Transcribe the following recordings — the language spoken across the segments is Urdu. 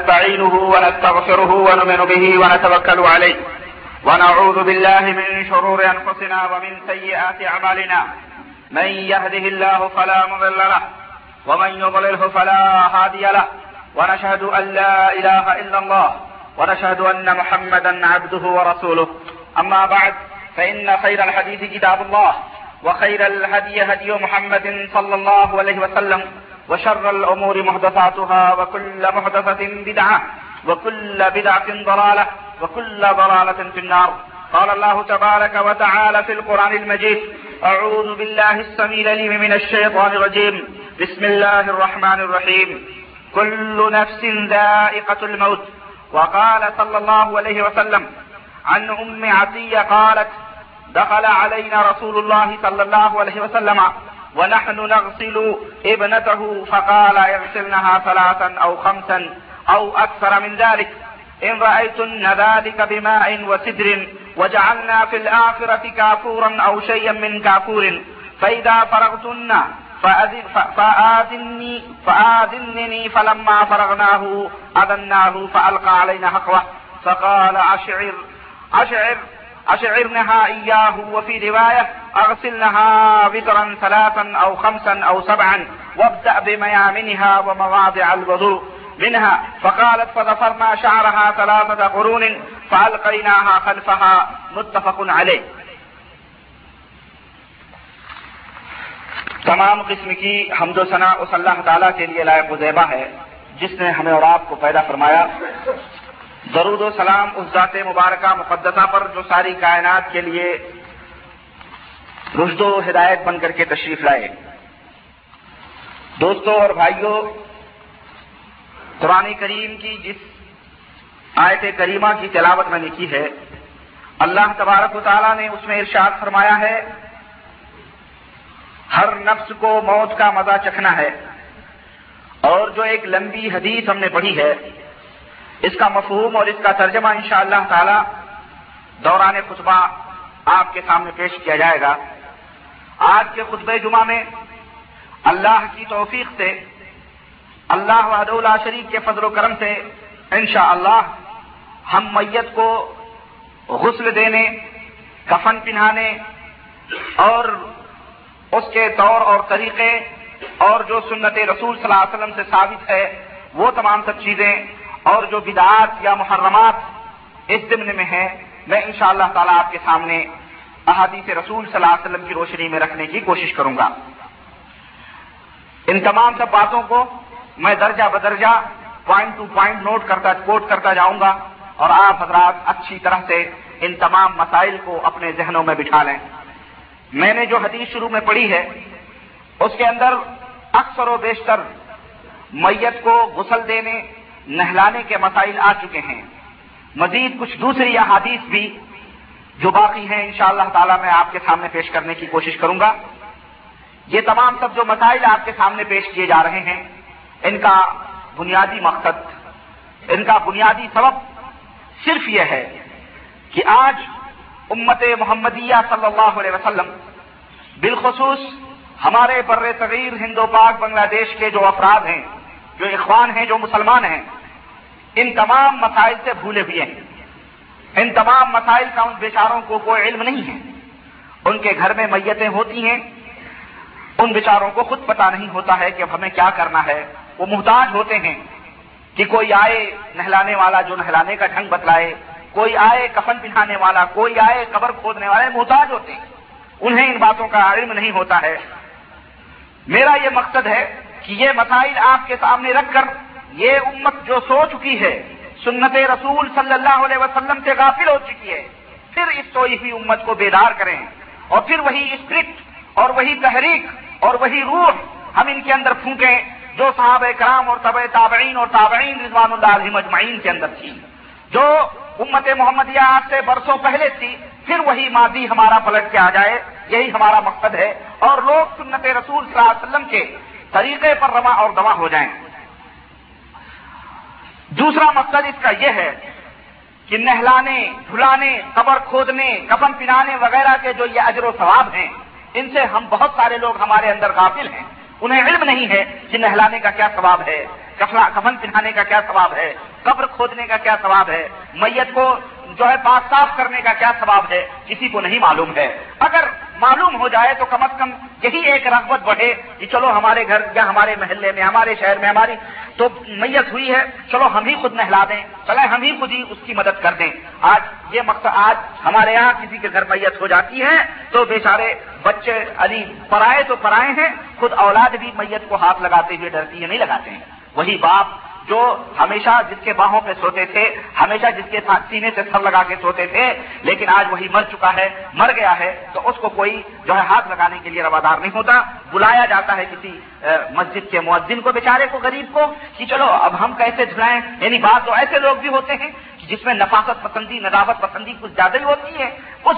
ونستعينه ونستغفره ونؤمن به ونتوكل عليه. ونعوذ بالله من شرور أنفسنا ومن سيئات أعمالنا. من يهده الله فلا مضل له، ومن يضلله فلا هادي له. ونشهد أن لا إله إلا الله، ونشهد أن محمدا عبده ورسوله. أما بعد، فإن خير الحديث كتاب الله، وخير الهدي هدي محمد صلى الله عليه وسلم. وشر الأمور محدثاتها وكل محدثة بدعة وكل بدعة ضلالة وكل ضلالة في النار. قال الله تبارك وتعالى في القرآن المجيد أعوذ بالله السميع العليم من الشيطان الرجيم. بسم الله الرحمن الرحيم. كل نفس ذائقة الموت. وقال صلى الله عليه وسلم عن أم عطية قالت دخل علينا رسول الله صلى الله عليه وسلم ونحن نغسل ابنته فقال يغسلنها ثلاثا أو خمسا أو أكثر من ذلك. إن رأيتن ذلك بماء وسدر وجعلنا في الآخرة كافورا أو شيئا من كافور. فإذا فرغتن فآذني فآذنني فلما فرغناه أذناه فألقى علينا حقوة. فقال أشعر أشعر أشعرنها إياه وفي رواية أغسلنها بترا ثلاثا أو خمسا أو سبعا وابدأ بميامنها ومواضع الوضوء منها فقالت فظفرنا شعرها ثلاثة قرون فألقيناها خلفها متفق عليه. تمام قسم کی حمد و ثنا اس اللہ تعالیٰ کے لیے لائق و زیبہ ہے جس نے ہمیں اور آپ کو پیدا فرمایا۔ درود و سلام اس ذات مبارکہ مقدسہ پر جو ساری کائنات کے لیے رشد و ہدایت بن کر کے تشریف لائے۔ دوستوں اور بھائیوں، قرآن کریم کی جس آیت کریمہ کی تلاوت میں نے کی ہے، اللہ تبارک و تعالیٰ نے اس میں ارشاد فرمایا ہے، ہر نفس کو موت کا مزہ چکھنا ہے۔ اور جو ایک لمبی حدیث ہم نے پڑھی ہے اس کا مفہوم اور اس کا ترجمہ انشاءاللہ اللہ تعالی دوران خطبہ آپ کے سامنے پیش کیا جائے گا۔ آج کے خطبہ جمعہ میں اللہ کی توفیق سے، اللہ وحد شریف کے فضل و کرم سے انشاءاللہ اللہ ہم میت کو غسل دینے، کفن پہنانے اور اس کے طور اور طریقے اور جو سنت رسول صلی اللہ علیہ وسلم سے ثابت ہے، وہ تمام سب چیزیں اور جو بدعات یا محرمات اس ضمن میں ہیں، میں انشاءاللہ اللہ تعالیٰ آپ کے سامنے احادیث رسول صلی اللہ علیہ وسلم کی روشنی میں رکھنے کی کوشش کروں گا۔ ان تمام سب باتوں کو میں درجہ بدرجہ پوائنٹ ٹو پوائنٹ نوٹ کرتا کوٹ کرتا جاؤں گا اور آپ حضرات اچھی طرح سے ان تمام مسائل کو اپنے ذہنوں میں بٹھا لیں۔ میں نے جو حدیث شروع میں پڑھی ہے، اس کے اندر اکثر و بیشتر میت کو غسل دینے نہلانے کے مسائل آ چکے ہیں۔ مزید کچھ دوسری احادیث بھی جو باقی ہیں انشاءاللہ اللہ تعالی میں آپ کے سامنے پیش کرنے کی کوشش کروں گا۔ یہ تمام سب جو مسائل آپ کے سامنے پیش کیے جا رہے ہیں، ان کا بنیادی مقصد، ان کا بنیادی سبب صرف یہ ہے کہ آج امت محمدیہ صلی اللہ علیہ وسلم بالخصوص ہمارے بر صغیر ہند و پاک بنگلہ دیش کے جو افراد ہیں، جو اخوان ہیں، جو مسلمان ہیں ان تمام مسائل سے بھولے ہوئے ہیں۔ ان تمام مسائل کا ان بیچاروں کو کوئی علم نہیں ہے۔ ان کے گھر میں میتیں ہوتی ہیں۔ ان بیچاروں کو خود پتا نہیں ہوتا ہے کہ اب ہمیں کیا کرنا ہے۔ وہ محتاج ہوتے ہیں کہ کوئی آئے نہلانے والا جو نہلانے کا ڈھنگ بتلائے۔ کوئی آئے کفن پہنانے والا، کوئی آئے قبر کھودنے والے محتاج ہوتے ہیں۔ انہیں ان باتوں کا علم نہیں ہوتا ہے۔ میرا یہ مقصد ہے کہ یہ مسائل آپ کے سامنے رکھ کر یہ امت جو سو چکی ہے، سنت رسول صلی اللہ علیہ وسلم سے غافل ہو چکی ہے، پھر اس سوئی ہوئی امت کو بیدار کریں۔ اور پھر وہی اسپرٹ اور وہی تحریک اور وہی روح ہم ان کے اندر پھونکیں جو صحابہ کرام اور طب تابعین اور تابعین رضوان اللہ علیہ مجمعین کے اندر تھی۔ جو امت محمدیہ آج سے برسوں پہلے تھی، پھر وہی ماضی ہمارا پلٹ کے آ جائے۔ یہی ہمارا مقصد ہے۔ اور لوگ سنت رسول صلی اللہ علیہ وسلم کے طریقے پر روا اور دوا ہو جائیں۔ دوسرا مقصد اس کا یہ ہے کہ نہلانے، دھلانے، قبر کھودنے، کفن پنانے وغیرہ کے جو یہ اجر و ثواب ہیں، ان سے ہم بہت سارے لوگ ہمارے اندر غافل ہیں۔ انہیں علم نہیں ہے کہ نہلانے کا کیا ثواب ہے کفن پہنانے کا کیا ثواب ہے، قبر کھودنے کا کیا ثواب ہے، میت کو جو ہے پاک صاف کرنے کا کیا ثواب ہے، کسی کو نہیں معلوم ہے۔ اگر معلوم ہو جائے تو کم از کم یہی ایک رغبت بڑھے کہ چلو ہمارے گھر یا ہمارے محلے میں، ہمارے شہر میں، ہماری تو میت ہوئی ہے، چلو ہم ہی خود نہلا دیں، چلے ہم ہی خود ہی اس کی مدد کر دیں۔ آج یہ مقصد، آج ہمارے یہاں کسی کے گھر میت ہو جاتی ہے تو بیچارے بچے علی پرائے تو پرائے ہیں، خود اولاد بھی میت کو ہاتھ لگاتے ہوئے ڈرتی ہے، نہیں لگاتے ہیں۔ وہی باپ جو ہمیشہ جس کے باہوں پہ سوتے تھے، ہمیشہ جس کے ساتھ سینے سے سر لگا کے سوتے تھے، لیکن آج وہی مر چکا ہے، مر گیا ہے، تو اس کو کوئی جو ہے ہاتھ لگانے کے لیے روادار نہیں ہوتا۔ بلایا جاتا ہے کسی مسجد کے مؤذن کو، بیچارے کو، غریب کو، کہ چلو اب ہم کیسے جھلائیں؟ یعنی بات تو ایسے لوگ بھی ہوتے ہیں جس میں نفاست پسندی، نداوت پسندی کچھ زیادہ ہی ہوتی ہے۔ اس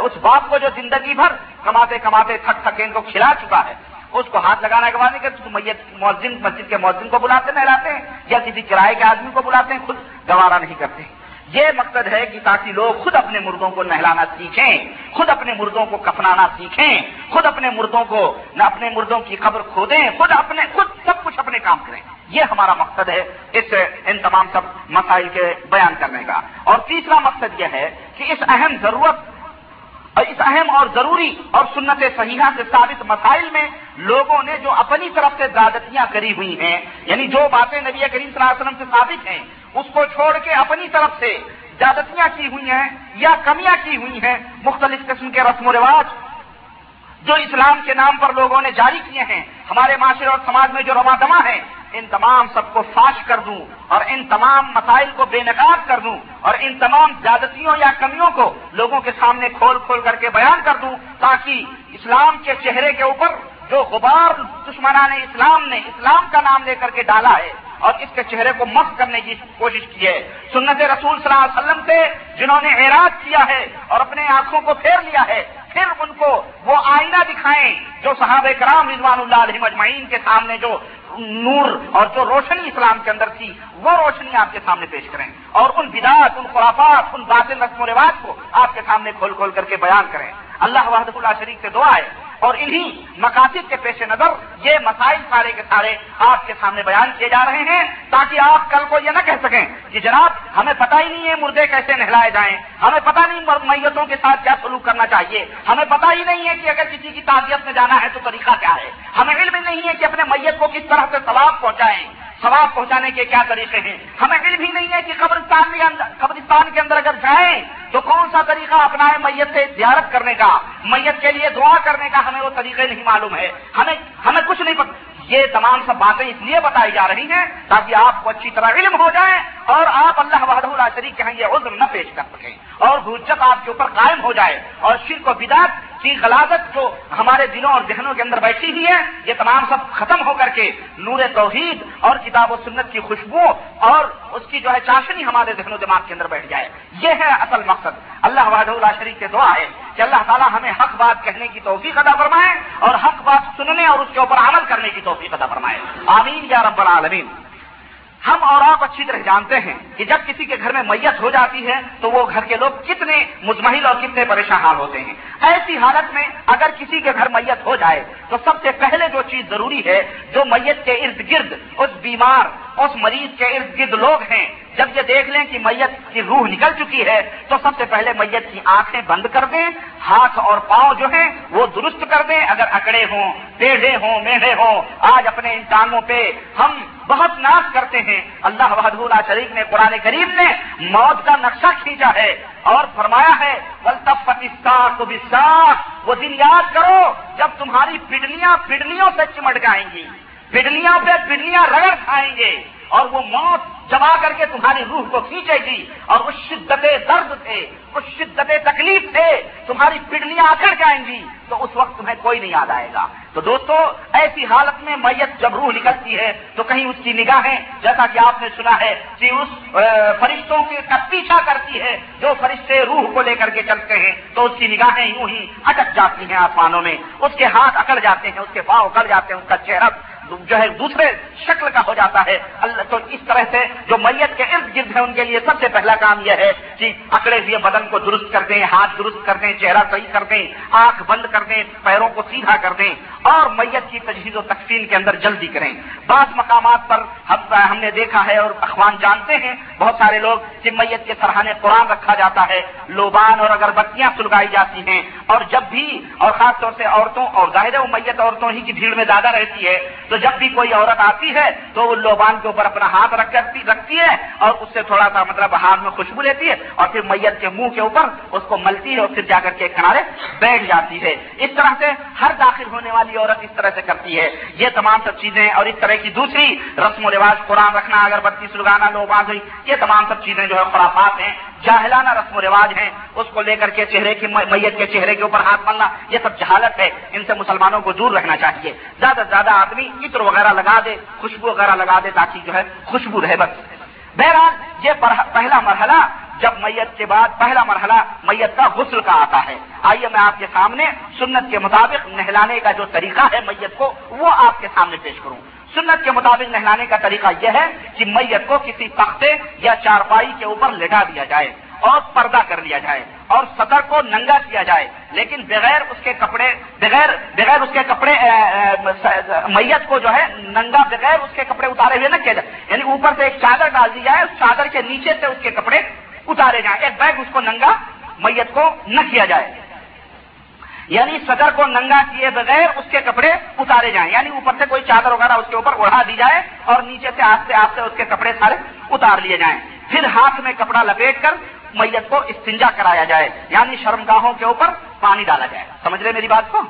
اس باپ کو جو زندگی بھر کماتے کماتے تھک تھک ان کو کھلا چکا ہے اس کو ہاتھ لگانا کے بعد نہیں کرتے میت، مؤذن، مسجد کے مؤذن کو بلاتے نہلاتے ہیں، یا کسی کرائے کے آدمی کو بلاتے ہیں، خود گوارا نہیں کرتے۔ یہ مقصد ہے کہ تاکہ لوگ خود اپنے مردوں کو نہلانا سیکھیں، خود اپنے مردوں کو کفنانا سیکھیں، خود اپنے مردوں کو نہ اپنے مردوں کی خبر کھودیں، خود اپنے، خود سب کچھ اپنے کام کریں۔ یہ ہمارا مقصد ہے اس، ان تمام سب مسائل کے بیان کرنے کا۔ اور تیسرا مقصد یہ ہے کہ اس اہم ضرورت اور اس اہم اور ضروری اور سنت صحیحہ سے ثابت مسائل میں لوگوں نے جو اپنی طرف سے زیادتیاں کری ہوئی ہیں یعنی جو باتیں نبی کریم صلی اللہ علیہ وسلم سے ثابت ہیں، اس کو چھوڑ کے اپنی طرف سے زیادتیاں کی ہوئی ہیں یا کمیاں کی ہوئی ہیں، مختلف قسم کے رسم و رواج جو اسلام کے نام پر لوگوں نے جاری کیے ہیں۔ ہمارے معاشرے اور سماج میں جو روا دما ہے ان تمام سب کو فاش کر دوں اور ان تمام مسائل کو بے نقاب کر دوں اور ان تمام زیادتیوں یا کمیوں کو لوگوں کے سامنے کھول کھول کر کے بیان کر دوں تاکہ اسلام کے چہرے کے اوپر جو غبار دشمنان اسلام نے اسلام کا نام لے کر کے ڈالا ہے اور اس کے چہرے کو مخ کرنے کی کوشش کی ہے۔ سنت رسول صلی اللہ علیہ وسلم سے جنہوں نے اعراض کیا ہے اور اپنے آنکھوں کو پھیر لیا ہے۔ پھر ان کو وہ آئینہ دکھائیں جو صحابہ کرام رضوان اللہ علیہ مجمعین کے سامنے جو نور اور جو روشنی اسلام کے اندر تھی، وہ روشنی آپ کے سامنے پیش کریں۔ اور ان بدعات، ان خرافات، ان باطل رسم و رواج کو آپ کے سامنے کھول کھول کر کے بیان کریں۔ اللہ وحد اللہ شریف سے دعا ہے اور انہی مقاصد کے پیش نظر یہ مسائل سارے کے سارے آپ کے سامنے بیان کیے جا رہے ہیں تاکہ آپ کل کو یہ نہ کہہ سکیں کہ جناب، ہمیں پتہ ہی نہیں ہے مردے کیسے نہلائے جائیں، ہمیں پتہ نہیں میتوں کے ساتھ کیا سلوک کرنا چاہیے، ہمیں پتہ ہی نہیں ہے کہ اگر کسی کی تعزیت میں جانا ہے تو طریقہ کیا ہے، ہمیں علم نہیں ہے کہ اپنے میت کو کس طرح سے ثواب پہنچائیں، ثواب پہنچانے کے کیا طریقے ہیں، ہمیں علم ہی نہیں ہے کہ قبرستان قبرستان کے اندر اگر جائیں کون سا طریقہ اپنائے میت سے زیارت کرنے کا، میت کے لیے دعا کرنے کا ہمیں وہ طریقے نہیں معلوم ہے۔ ہمیں ہمیں کچھ نہیں پتا یہ تمام سب باتیں اس لیے بتائی جا رہی ہیں تاکہ آپ کو اچھی طرح علم ہو جائے اور آپ اللہ وحدہ اللہ شریف کے یہ عذر نہ پیش کر سکیں اور حجت آپ کے اوپر قائم ہو جائے اور شرک و بدعت کی غلازت جو ہمارے دلوں اور ذہنوں کے اندر بیٹھی ہوئی ہے، یہ تمام سب ختم ہو کر کے نور توحید اور کتاب و سنت کی خوشبو اور اس کی جو ہے چاشنی ہمارے ذہن و دماغ کے اندر بیٹھ جائے۔ یہ ہے اصل مقصد۔ اللہ وحد اللہ شریف کے دعا ہے کہ اللہ تعالیٰ ہمیں حق بات کہنے کی توفیق ادا فرمائے اور حق بات سننے اور اس کے اوپر عمل کرنے کی توفیق ادا فرمائے۔ آمین یا رب العالمین۔ ہم اور آپ اچھی طرح جانتے ہیں کہ جب کسی کے گھر میں میت ہو جاتی ہے تو وہ گھر کے لوگ کتنے مزمحل اور کتنے پریشان حال ہوتے ہیں۔ ایسی حالت میں اگر کسی کے گھر میت ہو جائے تو سب سے پہلے جو چیز ضروری ہے، جو میت کے ارد گرد، اس بیمار، اس مریض کے ارد گرد لوگ ہیں جب یہ دیکھ لیں کہ میت کی روح نکل چکی ہے، تو سب سے پہلے میت کی آنکھیں بند کر دیں، ہاتھ اور پاؤں جو ہیں وہ درست کر دیں۔ اگر اکڑے ہوں ٹیڑھے ہوں میڑھے ہوں، آج اپنے ان ٹانگوں پہ ہم بہت ناش کرتے ہیں۔ اللہ وحد اللہ شریف نے قرآن کریم نے موت کا نقشہ کھینچا ہے اور فرمایا ہے وہ دن یاد کرو جب تمہاری پڈلیاں پڈلیوں سے چمٹ جائیں گی پڈلیاں پہ پڈلیاں رگڑ کھائیں گے۔ اور وہ موت جما کر کے تمہاری روح کو کھینچے گی اور اس شدت درد سے، اس شدت تکلیف سے تمہاری پڈلیاں اکڑ جائیں گی، تو اس وقت تمہیں کوئی نہیں یاد آئے گا۔ تو دوستو، ایسی حالت میں میت جب روح نکلتی ہے، تو کہیں اس کی نگاہیں، جیسا کہ آپ نے سنا ہے کہ اس فرشتوں کے کا پیچھا کرتی ہے، جو فرشتے روح کو لے کر کے چلتے ہیں، تو اس کی نگاہیں یوں ہی اٹک جاتی ہیں آسمانوں میں۔ اس کے ہاتھ اکڑ جاتے ہیں، اس کے پاؤں اکڑ جاتے ہیں، اس کا چہرہ جو ہے دوسرے شکل کا ہو جاتا ہے۔ اللہ تو اس طرح سے جو میت کے ارد گرد ہے، ان کے لیے سب سے پہلا کام یہ ہے کہ اکڑے ہوئے بدن کو درست کر دیں، ہاتھ درست کر دیں، چہرہ صحیح کر دیں، آنکھ بند کر دیں، پیروں کو سیدھا کر دیں اور میت کی تجہیز و تقسیم کے اندر جلدی کریں۔ بعض مقامات پر ہم نے دیکھا ہے اور اخوان جانتے ہیں، بہت سارے لوگ کہ میت کے سرحانے قرآن رکھا جاتا ہے، لوبان اور اگربتیاں سلگائی جاتی ہیں۔ اور جب بھی اور خاص طور سے عورتوں اور ظاہر و میت عورتوں ہی کی بھیڑ میں زیادہ رہتی ہے، تو جب بھی کوئی عورت آتی ہے تو وہ لوبان کے اوپر اپنا ہاتھ رکھ رکھتی ہے اور اس سے تھوڑا سا مطلب ہاتھ میں خوشبو لیتی ہے اور پھر میت کے منہ کے اوپر اس کو ملتی ہے اور پھر جا کر کے کنارے بیٹھ جاتی ہے۔ اس طرح سے ہر داخل ہونے والی عورت اس طرح سے کرتی ہے۔ یہ تمام سب چیزیں اور اس طرح کی دوسری رسم و رواج، قرآن رکھنا اگر بتی سلگانا، لوبان ہوئی، یہ تمام سب چیزیں جو ہے خرافات ہیں، جاہلانہ رسم و رواج ہیں۔ اس کو لے کر کے چہرے کی میت کے چہرے کے اوپر ہاتھ ملنا، یہ سب جہالت ہے۔ ان سے مسلمانوں کو دور رہنا چاہیے۔ زیادہ سے زیادہ آدمی عطر وغیرہ لگا دے، خوشبو وغیرہ لگا دے تاکہ جو ہے خوشبو رہے بس۔ بہرحال، یہ پہلا مرحلہ، جب میت کے بعد پہلا مرحلہ میت کا غسل کا آتا ہے۔ آئیے میں آپ کے سامنے سنت کے مطابق نہلانے کا جو طریقہ ہے میت کو، وہ آپ کے سامنے پیش کروں۔ سنت کے مطابق نہلانے کا طریقہ یہ ہے کہ میت کو کسی تختے یا چارپائی کے اوپر لٹا دیا جائے۔ اور پردہ کر لیا جائے اور سطر کو ننگا کیا جائے، لیکن بغیر اس کے کپڑے، بغیر بغیر اس کے کپڑے میت کو جو ہے ننگا، بغیر اس کے کپڑے اتارے ہوئے نہ کیا جائے۔ یعنی اوپر سے ایک چادر ڈال دی جائے، اس چادر کے نیچے سے اس کے کپڑے اتارے جائیں۔ ایک بیگ اس کو ننگا، میت کو نہ کیا جائے۔ یعنی صدر کو ننگا کیے بغیر اس کے کپڑے اتارے جائیں۔ یعنی اوپر سے کوئی چادر وغیرہ اس کے اوپر اڑا دی جائے اور نیچے سے آستے آستے اس کے کپڑے سارے اتار لیے جائیں۔ پھر ہاتھ میں کپڑا لپیٹ کر میت کو استنجا کرایا جائے یعنی شرمگاہوں کے اوپر پانی ڈالا جائے۔ سمجھ رہے میری بات کو؟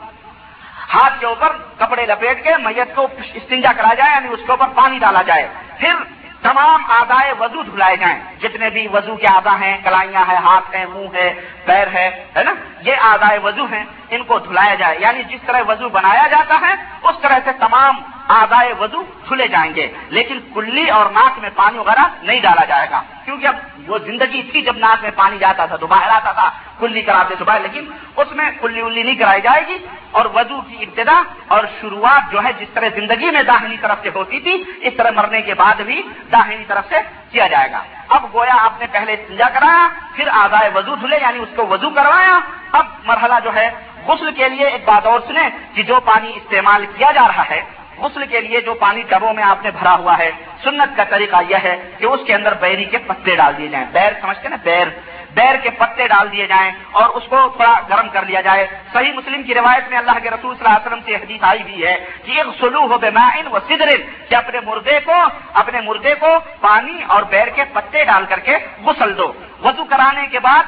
ہاتھ کے اوپر کپڑے لپیٹ کے میت کو استنجا کرایا جائے یعنی اس کے اوپر پانی ڈالا جائے۔ پھر تمام آدائے وضو دھلائے جائیں۔ جتنے بھی وضو کے آدھا ہیں، کلائیاں ہیں، ہاتھ ہیں، منہ ہے پیر ہے نا؟ یہ آدائے وضو ہیں، ان کو دھلایا جائے۔ یعنی جس طرح وضو بنایا جاتا ہے، اس طرح سے تمام آدائے وضو دھلے جائیں گے۔ لیکن کلی اور ناک میں پانی وغیرہ نہیں ڈالا جائے گا۔ کیونکہ اب وہ زندگی تھی جب ناک میں پانی جاتا تھا تو باہر آتا تھا کلی کراتے تو باہر لیکن اس میں کلی الی نہیں کرائی جائے گی اور وضو کی ابتدا اور شروعات جو ہے، جس طرح زندگی میں داہنی طرف سے ہوتی تھی، اس طرح مرنے کے بعد بھی داہنی طرف سے کیا جائے گا۔ اب گویا آپ نے پہلے استنجا کرایا، پھر آدھائے وضو دھلے یعنی اس کو وضو کروایا۔ اب مرحلہ جو ہے، غسل کے لیے ایک بات اور سنیں کہ جو پانی استعمال کیا جا رہا ہے غسل کے لیے جو پانی ٹبوں میں آپ نے بھرا ہوا ہے، سنت کا طریقہ یہ ہے کہ اس کے اندر بیری کے پتے ڈال دیے جائیں۔ بیر سمجھتے نا؟ بیر۔ بیر کے پتے ڈال دیے جائیں اور اس کو تھوڑا گرم کر لیا جائے۔ صحیح مسلم کی روایت میں اللہ کے رسول صلی اللہ علیہ وسلم سے حدیث آئی بھی ہے کہ ایک سلو ہو بے و سدر کہ اپنے مردے کو، اپنے مردے کو پانی اور بیر کے پتے ڈال کر کے غسل دو۔ وضو کرانے کے بعد،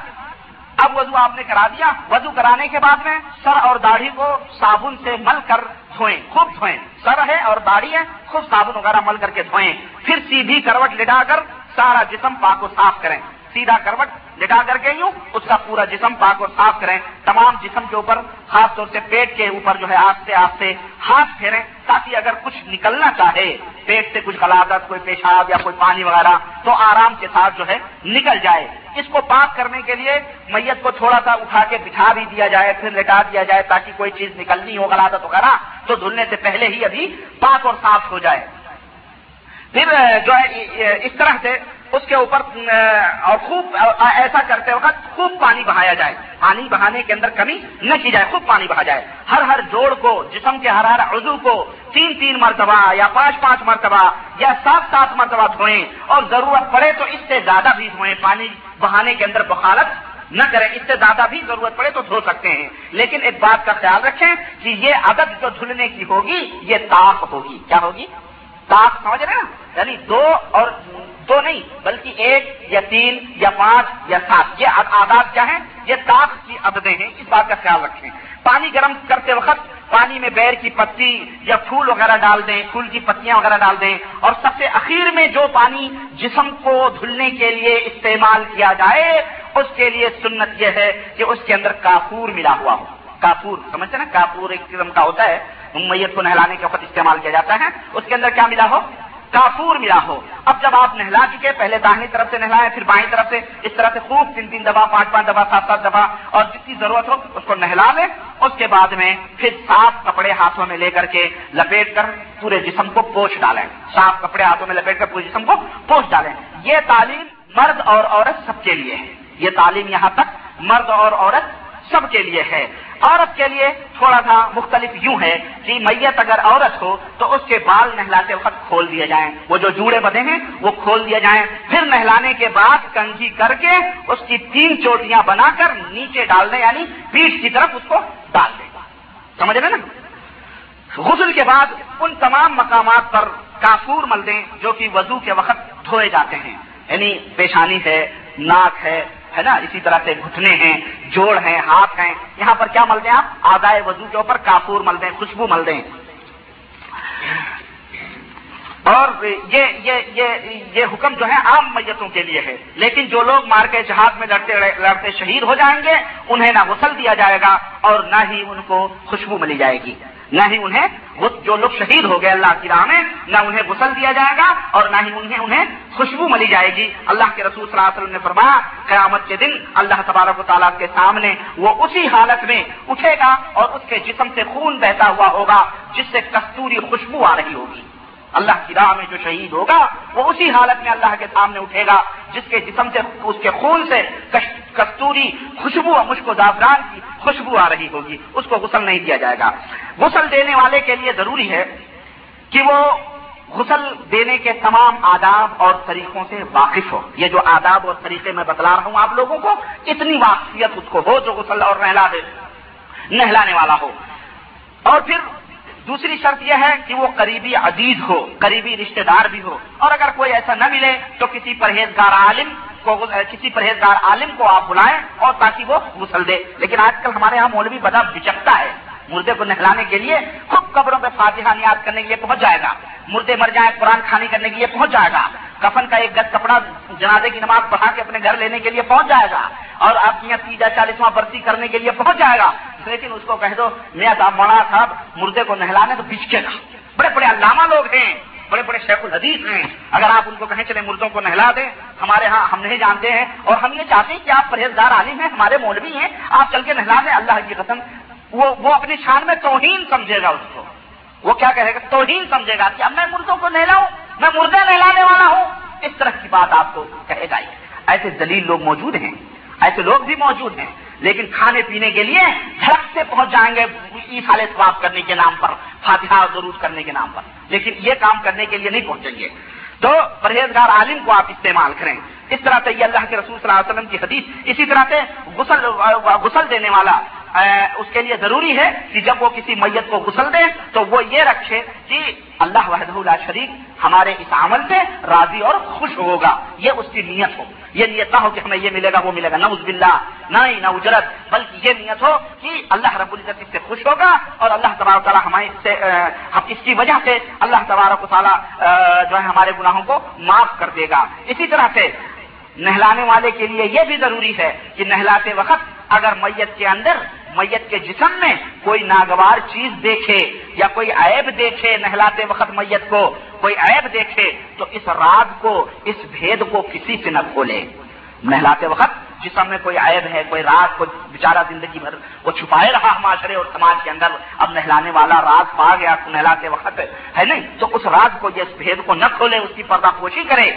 اب وضو آپ نے کرا دیا۔ وضو کرانے کے بعد میں سر اور داڑھی کو صابن سے مل کر دھوئیں، خوب دھوئیں۔ سر ہے اور داڑھی ہے، خوب صابن وغیرہ مل کر کے دھوئیں۔ پھر سیدھی کروٹ لٹا کر سارا جسم پاک کو صاف کریں۔ سیدھا کروٹ لٹا کر کے یوں اس کا پورا جسم پاک اور صاف کریں۔ تمام جسم کے اوپر خاص طور سے پیٹ کے اوپر جو ہے آستے آستے ہاتھ پھیریں تاکہ اگر کچھ نکلنا چاہے، پیٹ سے کچھ غلادت کوئی پیشاب یا کوئی پانی وغیرہ، تو آرام کے ساتھ جو ہے نکل جائے۔ اس کو پاک کرنے کے لیے میت کو تھوڑا سا اٹھا کے بٹھا بھی دیا جائے، پھر لٹا دیا جائے تاکہ کوئی چیز نکلنی ہو غلادت وغیرہ، تو دھلنے سے پہلے ہی ابھی پاک اور صاف ہو جائے۔ پھر جو ہے اس طرح سے اس کے اوپر اور خوب ایسا کرتے وقت خوب پانی بہایا جائے۔ پانی بہانے کے اندر کمی نہ کی جائے، خوب پانی بہا جائے۔ ہر ہر جوڑ کو، جسم کے ہر ہر عضو کو تین تین مرتبہ یا پانچ پانچ مرتبہ یا سات سات مرتبہ دھوئیں۔ اور ضرورت پڑے تو اس سے زیادہ بھی دھوئیں۔ پانی بہانے کے اندر بخالت نہ کریں، اس سے زیادہ بھی ضرورت پڑے تو دھو سکتے ہیں۔ لیکن ایک بات کا خیال رکھیں کہ یہ عدد جو دھلنے کی ہوگی، یہ تاپ ہوگی۔ کیا ہوگی؟ تاپ سمجھ رہے ہیں؟ یعنی دو اور دو نہیں، بلکہ ایک یا تین یا پانچ یا سات۔ یہ آداد کیا ہیں؟ یہ تاخ کی عددیں ہیں، اس بات کا خیال رکھیں۔ پانی گرم کرتے وقت پانی میں بیر کی پتی یا پھول وغیرہ ڈال دیں، پھول کی پتیاں وغیرہ ڈال دیں۔ اور سب سے اخیر میں جو پانی جسم کو دھلنے کے لیے استعمال کیا جائے، اس کے لیے سنت یہ ہے کہ اس کے اندر کافور ملا ہوا ہو۔ کافور، سمجھتے نا؟ کافور ایک قسم کا ہوتا ہے میت کو نہلانے کے وقت استعمال کیا جاتا ہے۔ اس کے اندر کیا ملا ہو؟ کافور ملا ہو۔ اب جب آپ نہلا چکے پہلے داہنی طرف سے نہلائیں پھر بائیں طرف سے، اس طرح سے خوب تین تین دفعہ پانچ پانچ دفعہ سات سات دفعہ اور جتنی ضرورت ہو، اس کو نہلا لیں۔ اس کے بعد میں پھر صاف کپڑے ہاتھوں میں لے کر کے لپیٹ کر پورے جسم کو پوچھ ڈالیں۔ صاف کپڑے ہاتھوں میں لپیٹ کر پورے جسم کو پوچھ ڈالیں۔ یہ تعلیم مرد اور عورت سب کے لیے ہے۔ یہ تعلیم یہاں تک، مرد اور عورت سب کے لیے ہے۔ عورت کے لیے تھوڑا سا مختلف یوں ہے کہ میت اگر عورت ہو تو اس کے بال نہلاتے وقت کھول دیے جائیں۔ وہ جو جوڑے بدے ہیں وہ کھول دیے جائیں۔ پھر نہلانے کے بعد کنگھی کر کے اس کی تین چوٹیاں بنا کر نیچے ڈال دیں یعنی پیٹ کی طرف اس کو ڈال دیں۔ سمجھ رہے نا؟ غسل کے بعد ان تمام مقامات پر کافور مل دیں جو کہ وضو کے وقت دھوئے جاتے ہیں۔ یعنی پیشانی ہے، ناک ہے ہے نا اسی طرح سے گھٹنے ہیں، جوڑ ہیں، ہاتھ ہیں۔ یہاں پر کیا مل دیں آپ؟ آدائے وضو کے اوپر کافور مل دیں خوشبو مل دیں اور یہ یہ یہ یہ حکم جو ہے عام میتوں کے لیے ہے۔ لیکن جو لوگ مار کے جہاز میں لڑتے لڑتے شہید ہو جائیں گے، انہیں نہ غسل دیا جائے گا اور نہ ہی ان کو خوشبو ملی جائے گی۔ نہ ہی انہیں جو لوگ شہید ہو گئے اللہ کی راہ میں، نہ انہیں غسل دیا جائے گا اور نہ ہی انہیں انہیں خوشبو ملی جائے گی۔ اللہ کے رسول صلی اللہ علیہ وسلم نے فرمایا، قیامت کے دن اللہ تبارک و تعالیٰ کے سامنے وہ اسی حالت میں اٹھے گا اور اس کے جسم سے خون بہتا ہوا ہوگا، جس سے کستوری خوشبو آ رہی ہوگی۔ اللہ کی راہ میں جو شہید ہوگا، وہ اسی حالت میں اللہ کے سامنے اٹھے گا، جس کے جسم سے، اس کے خون سے کستوری خوشبو اور مشک و زعفران کی خوشبو آ رہی ہوگی۔ اس کو غسل نہیں دیا جائے گا۔ غسل دینے والے کے لیے ضروری ہے کہ وہ غسل دینے کے تمام آداب اور طریقوں سے واقف ہو۔ یہ جو آداب اور طریقے میں بتلا رہا ہوں آپ لوگوں کو، اتنی واقفیت اس کو ہو جو غسل اور نہلا دے نہلانے والا ہو۔ اور پھر دوسری شرط یہ ہے کہ وہ قریبی عزیز ہو، قریبی رشتہ دار بھی ہو۔ اور اگر کوئی ایسا نہ ملے تو کسی پرہیزگار عالم کو، کسی پرہیزگار عالم کو آپ بلائیں اور تاکہ وہ غسل دے۔ لیکن آج کل ہمارے یہاں مولوی بڑا بچکتا ہے۔ مردے کو نہلانے کے لیے خود قبروں پہ فاتحہ نیاد کرنے کے لیے پہنچ جائے گا۔ مردے مر جائیں، قرآن کھانے کرنے کے لیے پہنچ جائے گا۔ کفن کا ایک گز کپڑا جنازے کی نماز پڑھا کے اپنے گھر لینے کے لیے پہنچ جائے گا۔ اور آپ کی یہاں تیجا چالیسواں برسی کرنے کے لیے پہنچ جائے گا۔ لیکن اس کو کہہ دو میں مولانا صاحب، مردے کو نہلانے تو بچکے گا۔ بڑے بڑے علامہ لوگ ہیں، بڑے بڑے شیخ الحدیث ہیں۔ اگر آپ ان کو کہیں چلے مردوں کو نہلا دیں، ہمارے ہاں ہم نہیں جانتے ہیں۔ اور ہم یہ چاہتے ہیں کہ آپ پرہیزگار عالم ہیں، ہمارے مولوی ہیں، آپ چل کے نہلا دیں۔ اللہ کی قسم وہ وہ اپنی شان میں توہین سمجھے گا اس کو۔ وہ کیا کہے گا؟ توہین سمجھے گا کہ اب میں مردوں کو نہلاؤں، میں مردے نہلانے والا ہوں۔ اس طرح کی بات آپ کو کہے گا ایسے دلیل لوگ موجود ہیں، ایسے لوگ بھی موجود ہیں، لیکن کھانے پینے کے لیے جھڑک سے پہنچ جائیں گے سال ثواب کرنے کے نام پر، فاتحہ ضرور کرنے کے نام پر۔ لیکن یہ کام کرنے کے لیے نہیں پہنچیں گے۔ تو پرہیزگار عالم کو آپ استعمال کریں۔ اس طرح سے یہ اللہ کے رسول صلی اللہ علیہ وسلم کی حدیث، اسی طرح سے غسل غسل دینے والا اس کے لیے ضروری ہے کہ جب وہ کسی میت کو غسل دے تو وہ یہ رکھے کہ اللہ وحدہ اللہ شریف ہمارے اس عمل سے راضی اور خوش ہوگا۔ یہ اس کی نیت ہو۔ یہ نیت نہ ہو کہ ہمیں یہ ملے گا، وہ ملے گا۔ نہ باللہ۔ نہ ہی نہ اجرت بلکہ یہ نیت ہو کہ اللہ رب العزت اس سے خوش ہوگا اور اللہ تبارک تعالیٰ ہمارے سے اس کی وجہ سے اللہ تبارک و تعالیٰ جو ہے ہمارے گناہوں کو معاف کر دے گا۔ اسی طرح سے نہلانے والے کے لیے یہ بھی ضروری ہے کہ نہلاتے وقت اگر میت کے اندر میت کے جسم میں کوئی ناگوار چیز دیکھے یا کوئی عیب دیکھے نہلاتے وقت میت کو، کوئی عیب دیکھے تو اس راز کو، اس بھید کو کسی سے نہ کھولے۔ نہلاتے وقت جسم میں کوئی عیب ہے، کوئی راز، کوئی بےچارا زندگی بھر وہ چھپائے رہا معاشرے اور سماج کے اندر اب نہلانے والا راز پا گیا نہلاتے وقت ہے نہیں؟ تو اس راز کو اس بھید کو نہ کھولے، اس کی پردہ پوشی کرے۔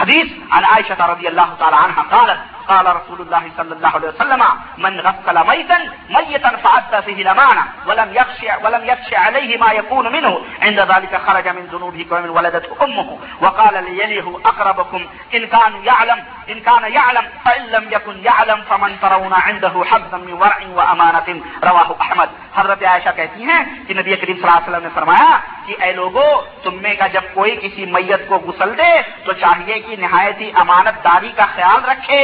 حدیث عن عائشة رضي الله تعالى عنها قالت قال رسول الله صلى الله عليه وسلم، من غسل ميتا ميتا فعد فيه لمانا ولم يخشى ولم يخشى عليه ما يكون منه. عند ذلك خرج من ذنوبه ومن ولدته امه وقال ليليه اقربكم ان كان يعلم ان كان يعلم فان لم يكن يعلم، فمن ترون عنده حظا من ورع وامانه رواه احمد حضرت عائشہ کہتی ہیں کہ نبی کریم صلی اللہ علیہ وسلم نے فرمایا کہ اے لوگوں تم میں کا جب کوئی کسی میت کو غسل دے، تو چاہیے کہ نہایت ہی امانت داری کا خیال رکھے۔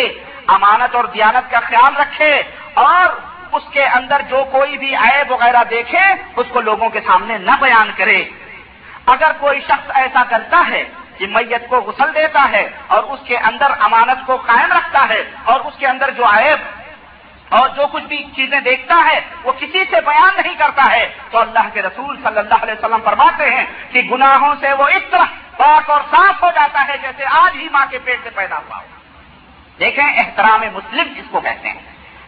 امانت اور دیانت کا خیال رکھے اور اس کے اندر جو کوئی بھی عیب وغیرہ دیکھے، اس کو لوگوں کے سامنے نہ بیان کرے۔ اگر کوئی شخص ایسا کرتا ہے کہ میت کو غسل دیتا ہے اور اس کے اندر امانت کو قائم رکھتا ہے اور اس کے اندر جو عیب اور جو کچھ بھی چیزیں دیکھتا ہے، وہ کسی سے بیان نہیں کرتا ہے، تو اللہ کے رسول صلی اللہ علیہ وسلم فرماتے ہیں کہ گناہوں سے وہ اس طرح پاک اور صاف ہو جاتا ہے جیسے آج ہی ماں کے پیٹ سے پیدا ہوا ہو۔ دیکھیں، احترام مسلم اس کو کہتے ہیں۔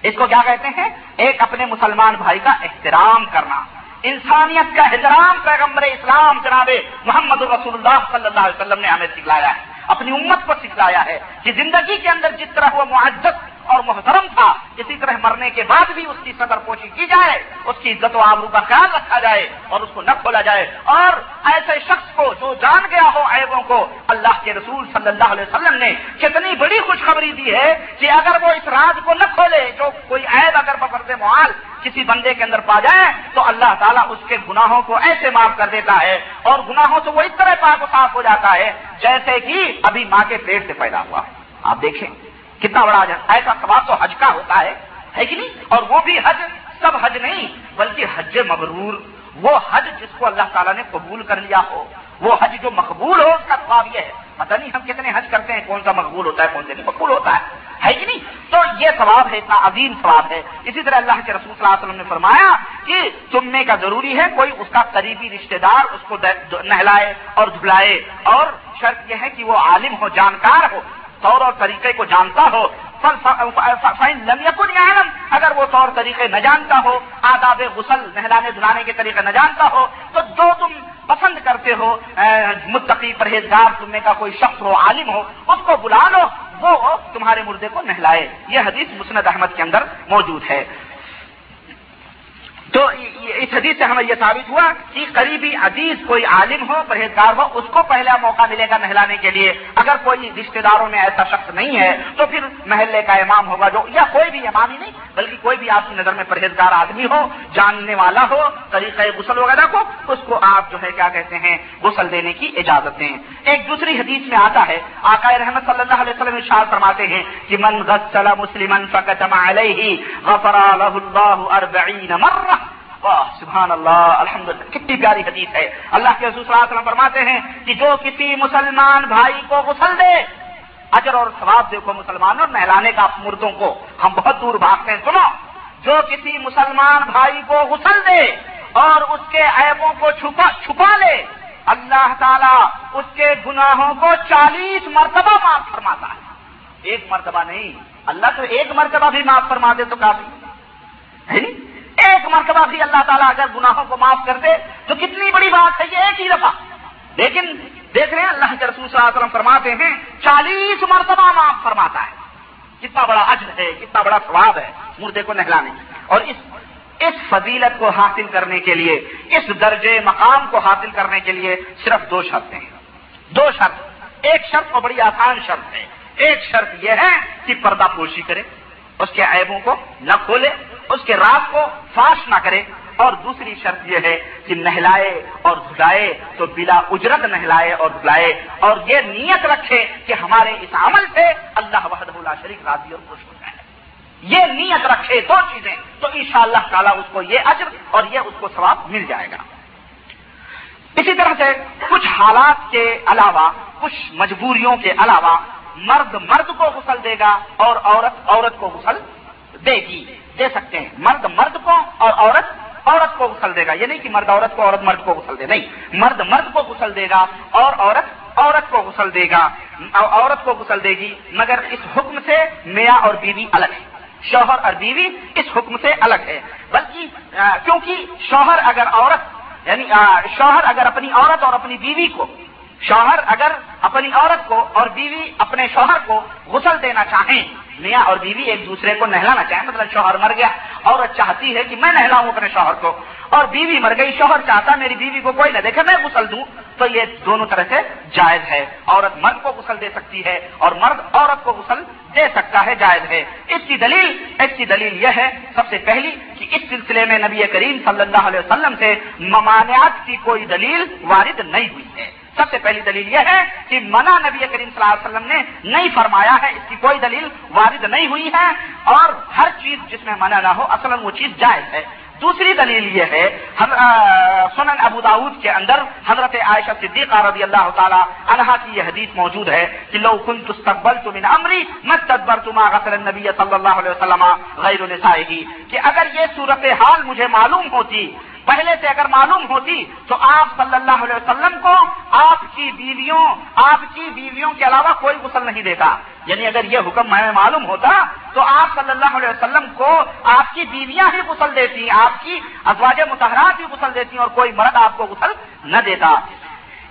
اس کو کیا کہتے ہیں؟ ایک اپنے مسلمان بھائی کا احترام کرنا۔ انسانیت کا احترام پیغمبر اسلام جناب محمد رسول اللہ صلی اللہ علیہ وسلم نے ہمیں سکھلایا ہے۔ اپنی امت کو سکھلایا ہے کہ زندگی کے اندر جس طرح وہ معزز اور محترم تھا، اسی طرح مرنے کے بعد بھی اس کی صدر پوشی کی جائے، اس کی عزت و آبرو کا خیال رکھا جائے اور اس کو نہ کھولا جائے۔ اور ایسے شخص کو جو جان گیا ہو عیبوں کو، اللہ کے رسول صلی اللہ علیہ وسلم نے کتنی بڑی خوشخبری دی ہے کہ اگر وہ اس راز کو نہ کھولے، جو کوئی عیب اگر بفرد محال کسی بندے کے اندر پا جائے، تو اللہ تعالیٰ اس کے گناہوں کو ایسے معاف کر دیتا ہے۔ اور گناہوں سے وہ اس طرح پاک و صاف ہو جاتا ہے جیسے کہ ابھی ماں کے پیٹ سے پیدا ہوا۔ آپ دیکھیں۔ کتنا بڑا حج ایسا سواب تو حج کا ہوتا ہے ہے کہ نہیں؟ اور وہ بھی حج، سب حج نہیں، بلکہ حج مبرور۔ وہ حج جس کو اللہ تعالیٰ نے قبول کر لیا ہو، وہ حج جو مقبول ہو، اس کا خواب یہ ہے۔ پتہ نہیں ہم کتنے حج کرتے ہیں، کون سا مقبول ہوتا ہے، کون سا نہیں، مقبول ہوتا ہے۔ ہے کہ نہیں؟ تو یہ ثواب ہے، اتنا عظیم ثواب ہے۔ اسی طرح اللہ کے رسول صلی اللہ علیہ وسلم نے فرمایا کہ چمنے کا ضروری ہے، کوئی اس کا قریبی رشتہ دار اس کو نہلائے اور دھلائے اور شرط یہ ہے کہ وہ عالم ہو، جانکار ہو۔ طور اور طریقے کو جانتا ہو عالم اگر وہ طور طریقے نہ جانتا ہو، آداب غسل، نہلانے دلانے کے طریقے نہ جانتا ہو، تو جو تم پسند کرتے ہو متقی پرہیزگار تمہیں کا کوئی شخص ہو، عالم ہو، اس کو بلا لو، وہ تمہارے مردے کو نہلائے۔ یہ حدیث مسند احمد کے اندر موجود ہے۔ تو اس حدیث سے ہمیں یہ ثابت ہوا کہ قریبی عزیز کوئی عالم ہو، پرہیزگار ہو، اس کو پہلا موقع ملے گا نہلانے کے لیے۔ اگر کوئی رشتے داروں میں ایسا شخص نہیں ہے تو پھر محلے کا امام ہوگا جو یا کوئی بھی امام ہی نہیں۔ بلکہ کوئی بھی آپ کی نظر میں پرہیزگار آدمی ہو، جاننے والا ہو، طریقہ غسل وغیرہ کو، اس کو آپ جو ہے کیا کہتے ہیں، غسل دینے کی اجازت دیں۔ ایک دوسری حدیث میں آتا ہے، آقا رحمت صلی اللہ علیہ وسلم اشار فرماتے ہیں کہ من غسل مسلم فقتم علیہ، غفر له الله 40 مرہ۔ سبحان اللہ الحمد کتنی پیاری حدیث ہے۔ اللہ کے حضور صلی اللہ علیہ وسلم فرماتے ہیں کہ جو کسی مسلمان بھائی کو غسل دے اجر اور ثواب دیکھو مسلمانوں، نہلانے کا مردوں کو۔ ہم بہت دور بھاگتے ہیں، سنو۔ جو کسی مسلمان بھائی کو غسل دے اور اس کے عیبوں کو چھپا چھپا لے، اللہ تعالیٰ اس کے گناہوں کو چالیس مرتبہ معاف فرماتا ہے۔ ایک مرتبہ نہیں، اللہ تو ایک مرتبہ بھی معاف فرما دے تو کافی۔ ایک مرتبہ بھی اللہ تعالیٰ اگر گناہوں کو معاف کر دے تو کتنی بڑی بات ہے، یہ ایک ہی دفعہ۔ لیکن دیکھ رہے ہیں، اللہ کے رسول صلی اللہ علیہ وسلم فرماتے ہیں، چالیس مرتبہ معاف فرماتا ہے۔ کتنا بڑا اجر ہے، کتنا بڑا ثواب ہے، مردے کو نہلانے اور اس اس فضیلت کو حاصل کرنے کے لیے، اس درجے مقام کو حاصل کرنے کے لیے صرف دو شرطیں ہیں۔ دو شرط۔ ایک شرط اور بڑی آسان شرط ہے۔ ایک شرط یہ ہے کہ پردہ پوشی کرے، اس کے عیبوں کو نہ کھولے، اس کے راز کو فاش نہ کرے۔ اور دوسری شرط یہ ہے کہ نہلائے اور دھلائے تو بلا اجرت نہلائے اور دھلائے اور یہ نیت رکھے کہ ہمارے اس عمل سے اللہ وحدہ اللہ شریف راضی اور خوش ہو جائے۔ یہ نیت رکھے دو چیزیں تو انشاءاللہ شاء اللہ تعالیٰ اس کو یہ اجر اور یہ اس کو ثواب مل جائے گا۔ اسی طرح سے کچھ حالات کے علاوہ، کچھ مجبوریوں کے علاوہ، مرد مرد کو غسل دے گا اور عورت عورت کو غسل دے گی۔ دے سکتے ہیں۔ مرد مرد کو اور عورت عورت کو غسل دے گا۔ یہ نہیں کہ مرد عورت کو، عورت مرد کو غسل دے۔ نہیں، مرد مرد کو غسل دے گا اور عورت عورت کو غسل دے گا۔ عورت کو غسل دے گی، مگر اس حکم سے میاں اور بیوی الگ ہے شوہر اور بیوی اس حکم سے الگ ہے بلکہ کیونکہ شوہر اگر عورت یعنی شوہر اگر اپنی عورت اور اپنی بیوی کو، شوہر اگر اپنی عورت کو اور بیوی اپنے شوہر کو غسل دینا چاہیں میاں اور بیوی ایک دوسرے کو نہلانا چاہیں مطلب شوہر مر گیا عورت چاہتی ہے کہ میں نہلاؤں اپنے شوہر کو اور بیوی مر گئی، شوہر چاہتا میری بیوی کو کوئی نہ دیکھے، میں غسل دوں، تو یہ دونوں طرح سے جائز ہے۔ عورت مرد کو غسل دے سکتی ہے اور مرد عورت کو غسل دے سکتا ہے، جائز ہے۔ اس کی دلیل، اس کی دلیل یہ ہے، سب سے پہلی کہ اس سلسلے میں نبی کریم صلی اللہ علیہ وسلم سے ممانعات کی کوئی دلیل وارد نہیں ہوئی ہے۔ سب سے پہلی دلیل یہ ہے کہ منع نبی کریم صلی اللہ علیہ وسلم نے نہیں فرمایا ہے، اس کی کوئی دلیل وارد نہیں ہوئی ہے اور ہر چیز جس میں منع نہ ہو اصل وہ چیز جائز ہے۔ دوسری دلیل یہ ہے سنن ابو داود کے اندر حضرت عائشہ صدیقہ رضی اللہ تعالی عنہا کی یہ حدیث موجود ہے کہ لو کن تستقبل تم ان امری مستدبر تما غسل النبی صلی اللہ علیہ وسلم غیر کہ اگر یہ صورت حال مجھے معلوم ہوتی پہلے سے اگر معلوم ہوتی تو آپ صلی اللہ علیہ وسلم کو آپ کی بیویوں، آپ کی بیویوں کے علاوہ کوئی غسل نہیں دیتا۔ یعنی اگر یہ حکم ہمیں معلوم ہوتا تو آپ صلی اللہ علیہ وسلم کو آپ کی بیویاں ہی غسل دیتی، آپ کی ازواج متحرات ہی غسل دیتی اور کوئی مرد آپ کو غسل نہ دیتا۔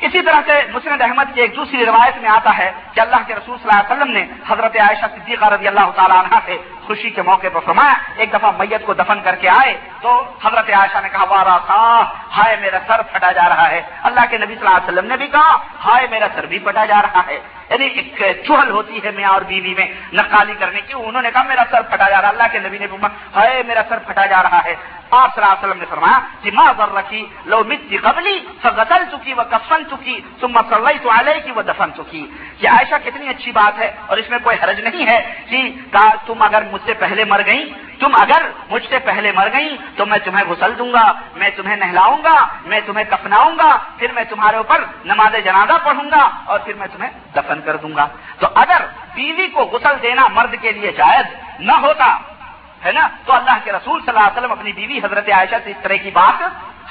اسی طرح سے مسلم احمد کی ایک دوسری روایت میں آتا ہے کہ اللہ کے رسول صلی اللہ علیہ وسلم نے حضرت عائشہ صدیقہ رضی اللہ تعالیٰ عنہ سے خوشی کے موقع پر فرمایا، ایک دفعہ میت کو دفن کر کے آئے تو حضرت عائشہ نے کہا وارا تھا ہائے میرا سر پھٹا جا رہا ہے۔ اللہ کے نبی صلی اللہ علیہ وسلم نے بھی کہا، ہائے میرا سر بھی پھٹا جا رہا ہے۔ یعنی ایک چہل ہوتی ہے میاں اور بیوی میں نقالی کرنے کی، انہوں نے کہا، میرا سر پھٹا جا رہا اللہ کے نبی نے ہائے میرا سر پھٹا جا رہا ہے۔ آپ صلی اللہ علیہ وسلم نے فرمایا کہ ماں ذر رکھی لو متی قبلی، فغسل چکی وہ کفن چکی تم مسلح تو علیہ کی وہ دفن چکی۔ یہ عائشہ کتنی اچھی بات ہے اور اس میں کوئی حرج نہیں ہے کہ تم اگر مجھ سے پہلے مر گئی تم اگر مجھ سے پہلے مر گئی تو میں تمہیں غسل دوں گا، میں تمہیں نہلاؤں گا، میں تمہیں کفناؤں گا، پھر میں تمہارے اوپر نماز جنازہ پڑھوں گا اور پھر میں تمہیں دفن کر دوں گا۔ تو اگر بیوی کو غسل دینا مرد کے لیے جائز نہ ہوتا ہے نا؟ تو اللہ کے رسول صلی اللہ علیہ وسلم اپنی بیوی حضرت عائشہ سے اس طرح کی بات،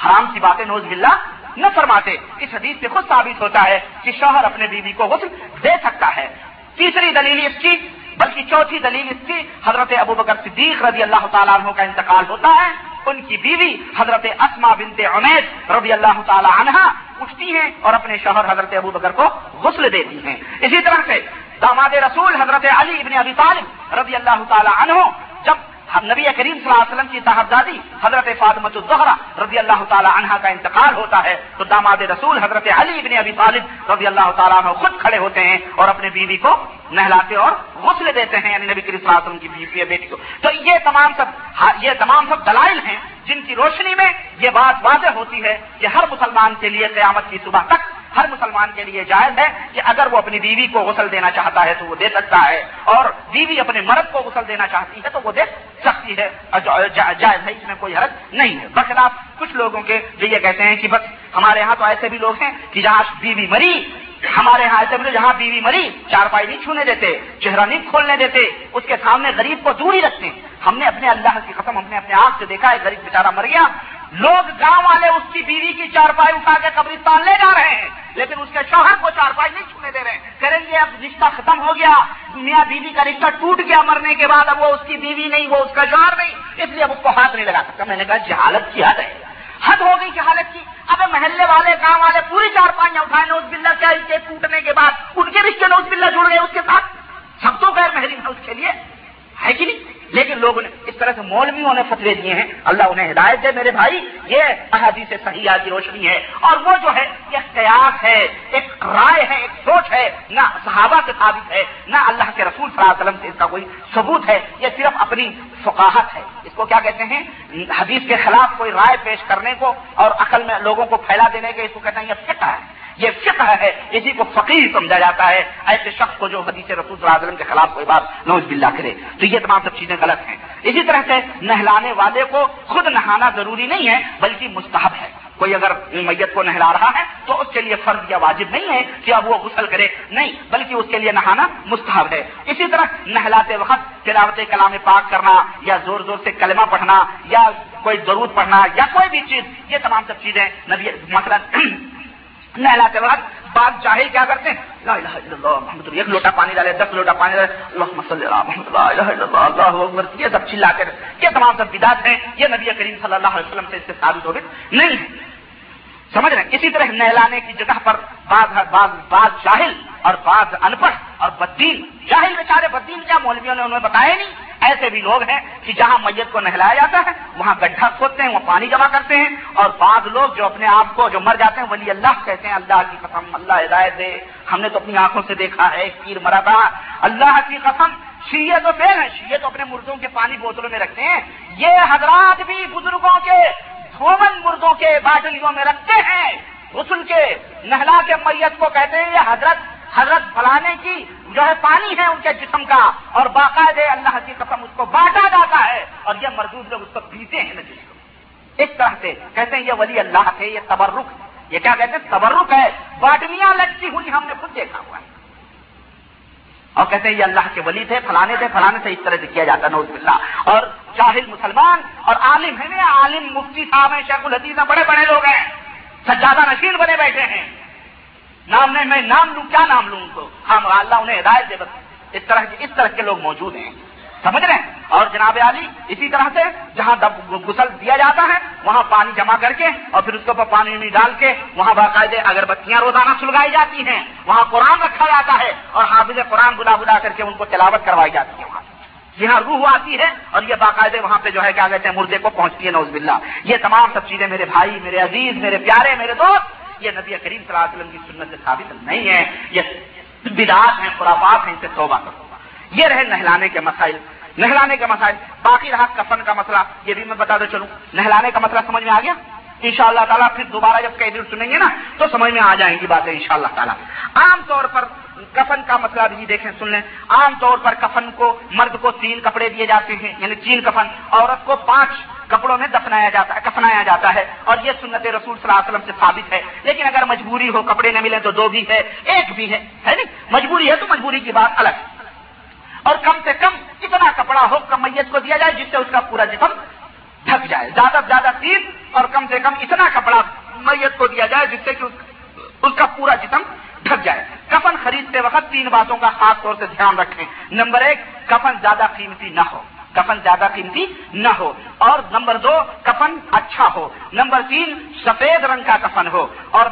حرام سی باتیں نوز بلّہ نہ فرماتے۔ اس حدیث سے خود ثابت ہوتا ہے کہ شوہر اپنے بیوی کو غسل دے سکتا ہے۔ تیسری دلیل اس کی، بلکہ چوتھی دلیل اس کی، حضرت ابو بکر صدیق رضی اللہ تعالیٰ عنہ کا انتقال ہوتا ہے۔ ان کی بیوی حضرت اسما بنت عمید رضی اللہ تعالی عنہ اٹھتی ہیں اور اپنے شوہر حضرت ابو بکر کو غسل دیتی ہیں۔ اسی طرح سے داماد رسول حضرت علی ابن ابی طالب رضی اللہ تعالی عنہ جب نبی کریم صلی اللہ علیہ وسلم کی صاحبزادی حضرت فاطمت الزہرا رضی اللہ تعالی عنہ کا انتقال ہوتا ہے، تو داماد رسول حضرت علی ابن ابی طالب رضی اللہ تعالیٰ عنہ خود کھڑے ہوتے ہیں اور اپنے بیوی کو نہلاتے اور غسل دیتے ہیں یعنی نبی کریم صلی اللہ علیہ وسلم کی بیوی بیٹی کو۔ تو یہ تمام سب یہ تمام سب دلائل ہیں جن کی روشنی میں یہ بات واضح ہوتی ہے کہ ہر مسلمان کے لیے قیامت کی صبح تک ہر مسلمان کے لیے جائز ہے کہ اگر وہ اپنی بیوی کو غسل دینا چاہتا ہے تو وہ دے سکتا ہے اور بیوی اپنے مرد کو غسل دینا چاہتی ہے تو وہ دے سکتی ہے۔ جائز ہے اس میں کوئی حرض نہیں ہے۔ بخلاف کچھ لوگوں کے جو یہ کہتے ہیں کہ بس ہمارے یہاں تو ایسے بھی لوگ ہیں کہ جہاں بیوی مری، ہمارے یہاں ایسے بھی جہاں بیوی مری، چار پائی نہیں چھونے دیتے، چہرہ نہیں کھولنے دیتے، اس کے سامنے غریب کو دور ہی رکھتے ہم نے اپنے اللہ کی قسم، ہم نے اپنے آپ سے دیکھا ہے غریب بیچارہ مر گیا لوگ گاؤں والے اس کی بیوی کی چارپائی اٹھا کے قبرستان لے جا رہے ہیں، لیکن اس کے شوہر کو چارپائی نہیں چھونے دے رہے ہیں۔ کریں گے اب رشتہ ختم ہو گیا میاں بیوی کا رشتہ ٹوٹ گیا، مرنے کے بعد اب وہ اس کی بیوی نہیں، وہ اس کا شوہر نہیں، اس لیے اب اس کو ہاتھ نہیں لگا سکتا۔ میں نے کہا، جہالت کی حد ہے۔ حد ہو گئی جہالت کی۔ اب محلے والے، گاؤں والے پوری چار پائیاں اٹھائے، نوز بلّہ کیا کے ٹوٹنے کے بعد ان کے رشتے نوز بلّہ جڑ گئے اس کے ساتھ؟ سب تو غیر محرم ہے اس کے لیے، ہے کہ نہیں؟ لیکن لوگوں نے طرح سے مولویوں نے فتوے دیے ہیں۔ اللہ انہیں ہدایت دے۔ میرے بھائی، یہ احادیث صحیح کی روشنی ہے۔ اور وہ جو ہے، یہ قیاس ہے، ایک رائے ہے، ایک سوچ ہے۔ نہ صحابہ سے ثابت ہے، نہ اللہ کے رسول صلی اللہ علیہ وسلم سے اس کا کوئی ثبوت ہے۔ یہ صرف اپنی فقاہت ہے۔ اس کو کیا کہتے ہیں؟ حدیث کے خلاف کوئی رائے پیش کرنے کو اور عقل میں لوگوں کو پھیلا دینے کے اس کو کہتے ہیں، یہ فقہ ہے۔ یہ فقہ ہے، اسی کو فقیر سمجھا جاتا ہے۔ ایسے شخص کو جو حدیث رسول صلی اللہ علیہ وسلم کے خلاف کوئی بات نوز باللہ کرے، تو یہ تمام سب چیزیں غلط ہیں۔ اسی طرح سے نہلانے والے کو خود نہانا ضروری نہیں ہے، بلکہ مستحب ہے۔ کوئی اگر میت کو نہلا رہا ہے، تو اس کے لیے فرض یا واجب نہیں ہے کہ اب وہ غسل کرے۔ نہیں، بلکہ اس کے لیے نہانا مستحب ہے۔ اسی طرح نہلاتے وقت تلاوت کلام پاک کرنا یا زور زور سے کلمہ پڑھنا یا کوئی ضرورت پڑھنا یا کوئی بھی چیز، یہ تمام سب چیزیں نبی مثلاً نہلاتے وقت بعض جاہل کیا کرتے ہیں؟ لا الہ الا اللہ، محمد ایک لوٹا پانی ڈالے، دس لوٹا پانی ڈالے، اللہم صلی اللہ، محمد لا الہ الا اللہ اللہ اکبر، یہ سب چلا کر یہ تمام سب بدات ہیں۔ یہ نبی کریم صلی اللہ علیہ وسلم سے اس سے ثابت ہو گئے نہیں سمجھ رہے ہیں؟ اسی طرح نہلانے کی جگہ پر بعض بعض بعض جاہل اور بعض ان پڑھ اور بدین جاہل بیچارے بدین کیا مولویوں نے انہیں بتایا نہیں؟ ایسے بھی لوگ ہیں کہ جہاں میت کو نہلایا جاتا ہے، وہاں گڈھا کھودتے ہیں وہ پانی جمع کرتے ہیں اور بعض لوگ جو اپنے آپ کو، جو مر جاتے ہیں، ولی اللہ کہتے ہیں، اللہ کی قسم، اللہ ہدایت دے۔ ہم نے تو اپنی آنکھوں سے دیکھا ہے، ایک پیر مرا تھا۔ اللہ کی قسم شیے تو فیل ہیں شیے تو اپنے مردوں کے پانی بوتلوں میں رکھتے ہیں۔ یہ حضرات بھی بزرگوں کے، دھومن مردوں کے باٹلیوں میں رکھتے ہیں۔ غسل کے نہلا کے میت کو کہتے ہیں، یہ حضرت حضرت فلانے کی جو ہے پانی ہے ان کے جسم کا اور باقاعدہ اللہ کی قسم اس کو بانٹا جاتا ہے اور یہ مردود لوگ اس کو پیتے ہیں ندی کو اس طرح سے کہتے ہیں یہ ولی اللہ تھے یہ تبرک۔ یہ کیا کہتے ہیں؟ تبرک ہے۔ باٹمیاں لگتی ہوئی ہم نے خود دیکھا ہوا ہے۔ اور کہتے ہیں یہ اللہ کے ولی تھے، فلانے تھے، فلانے سے اس طرح سے کیا جاتا نوز باللہ۔ اور جاہل مسلمان اور عالم ہے نا عالم مفتی صاحب ہیں، شیخ الحدیث بڑے بڑے لوگ ہیں، سجادہ نشین بنے بیٹھے ہیں۔ نام نہیں، میں نام لوں، کیا نام لوں ان کو؟ ہاں، ہم اللہ انہیں ہدایت دے بس۔ اس طرح اس طرح کے لوگ موجود ہیں۔ سمجھ رہے ہیں؟ اور جناب علی، اسی طرح سے جہاں گسل دیا جاتا ہے، وہاں پانی جمع کر کے اور پھر اس کے اوپر پانی نہیں ڈال کے وہاں باقاعدے اگر بتیاں روزانہ سلگائی جاتی ہیں۔ وہاں قرآن رکھا جاتا ہے اور حافظ قرآن بلا بلا کر کے ان کو تلاوت کروائی جاتی ہے وہاں۔ یہاں روح آتی ہے اور یہ باقاعدے وہاں پہ جو ہے، کیا کہتے ہیں مردے کو پہنچتی ہے نوز باللہ۔ یہ تمام سب چیزیں میرے بھائی، میرے عزیز، میرے پیارے، میرے دوست یہ نبی کریم صلی اللہ علیہ وسلم کی سنت سے ثابت نہیں ہے یہ بدعات ہیں، خرافات ہیں، ان سے توبہ کرو۔ یہ رہے نہلانے کے مسائل۔ نہلانے کے مسائل۔ باقی رہا کفن کا مسئلہ۔ یہ بھی میں بتا دو چلوں۔ نہلانے کا مسئلہ سمجھ میں آ گیا؟ ان شاء اللہ تعالیٰ پھر دوبارہ جب کئی دن سنیں گے نا، تو سمجھ میں آ جائیں گی باتیں ان شاء اللہ تعالیٰ۔ عام طور پر کفن کا مسئلہ بھی دیکھیں، سن لیں۔ عام طور پر کفن کو مرد کو تین کپڑے دیے جاتے ہیں یعنی تین کفن، عورت کو پانچ کپڑوں میں دفنایا جاتا ہے کفنایا جاتا ہے۔ اور یہ سنت رسول صلی اللہ علیہ وسلم سے ثابت ہے۔ لیکن اگر مجبوری ہو کپڑے نہ ملے تو دو بھی ہے، ایک بھی ہے ہے نہیں؟ مجبوری ہے تو مجبوری کی بات الگ۔ اور کم سے کم اتنا کپڑا ہو کم میت کو دیا جائے جس سے اس کا پورا جسم ڈھک جائے۔ زیادہ سے زیادہ تین اور کم سے کم اتنا کپڑا میت کو دیا جائے جس سے کہ اس کا پورا جسم ڈھک جائے۔ کفن خریدتے وقت تین باتوں کا خاص طور سے دھیان رکھیں۔ نمبر ایک، کفن زیادہ قیمتی نہ ہو۔ کفن زیادہ قیمتی نہ ہو۔ اور نمبر دو، کفن اچھا ہو۔ نمبر تین، سفید رنگ کا کفن ہو۔ اور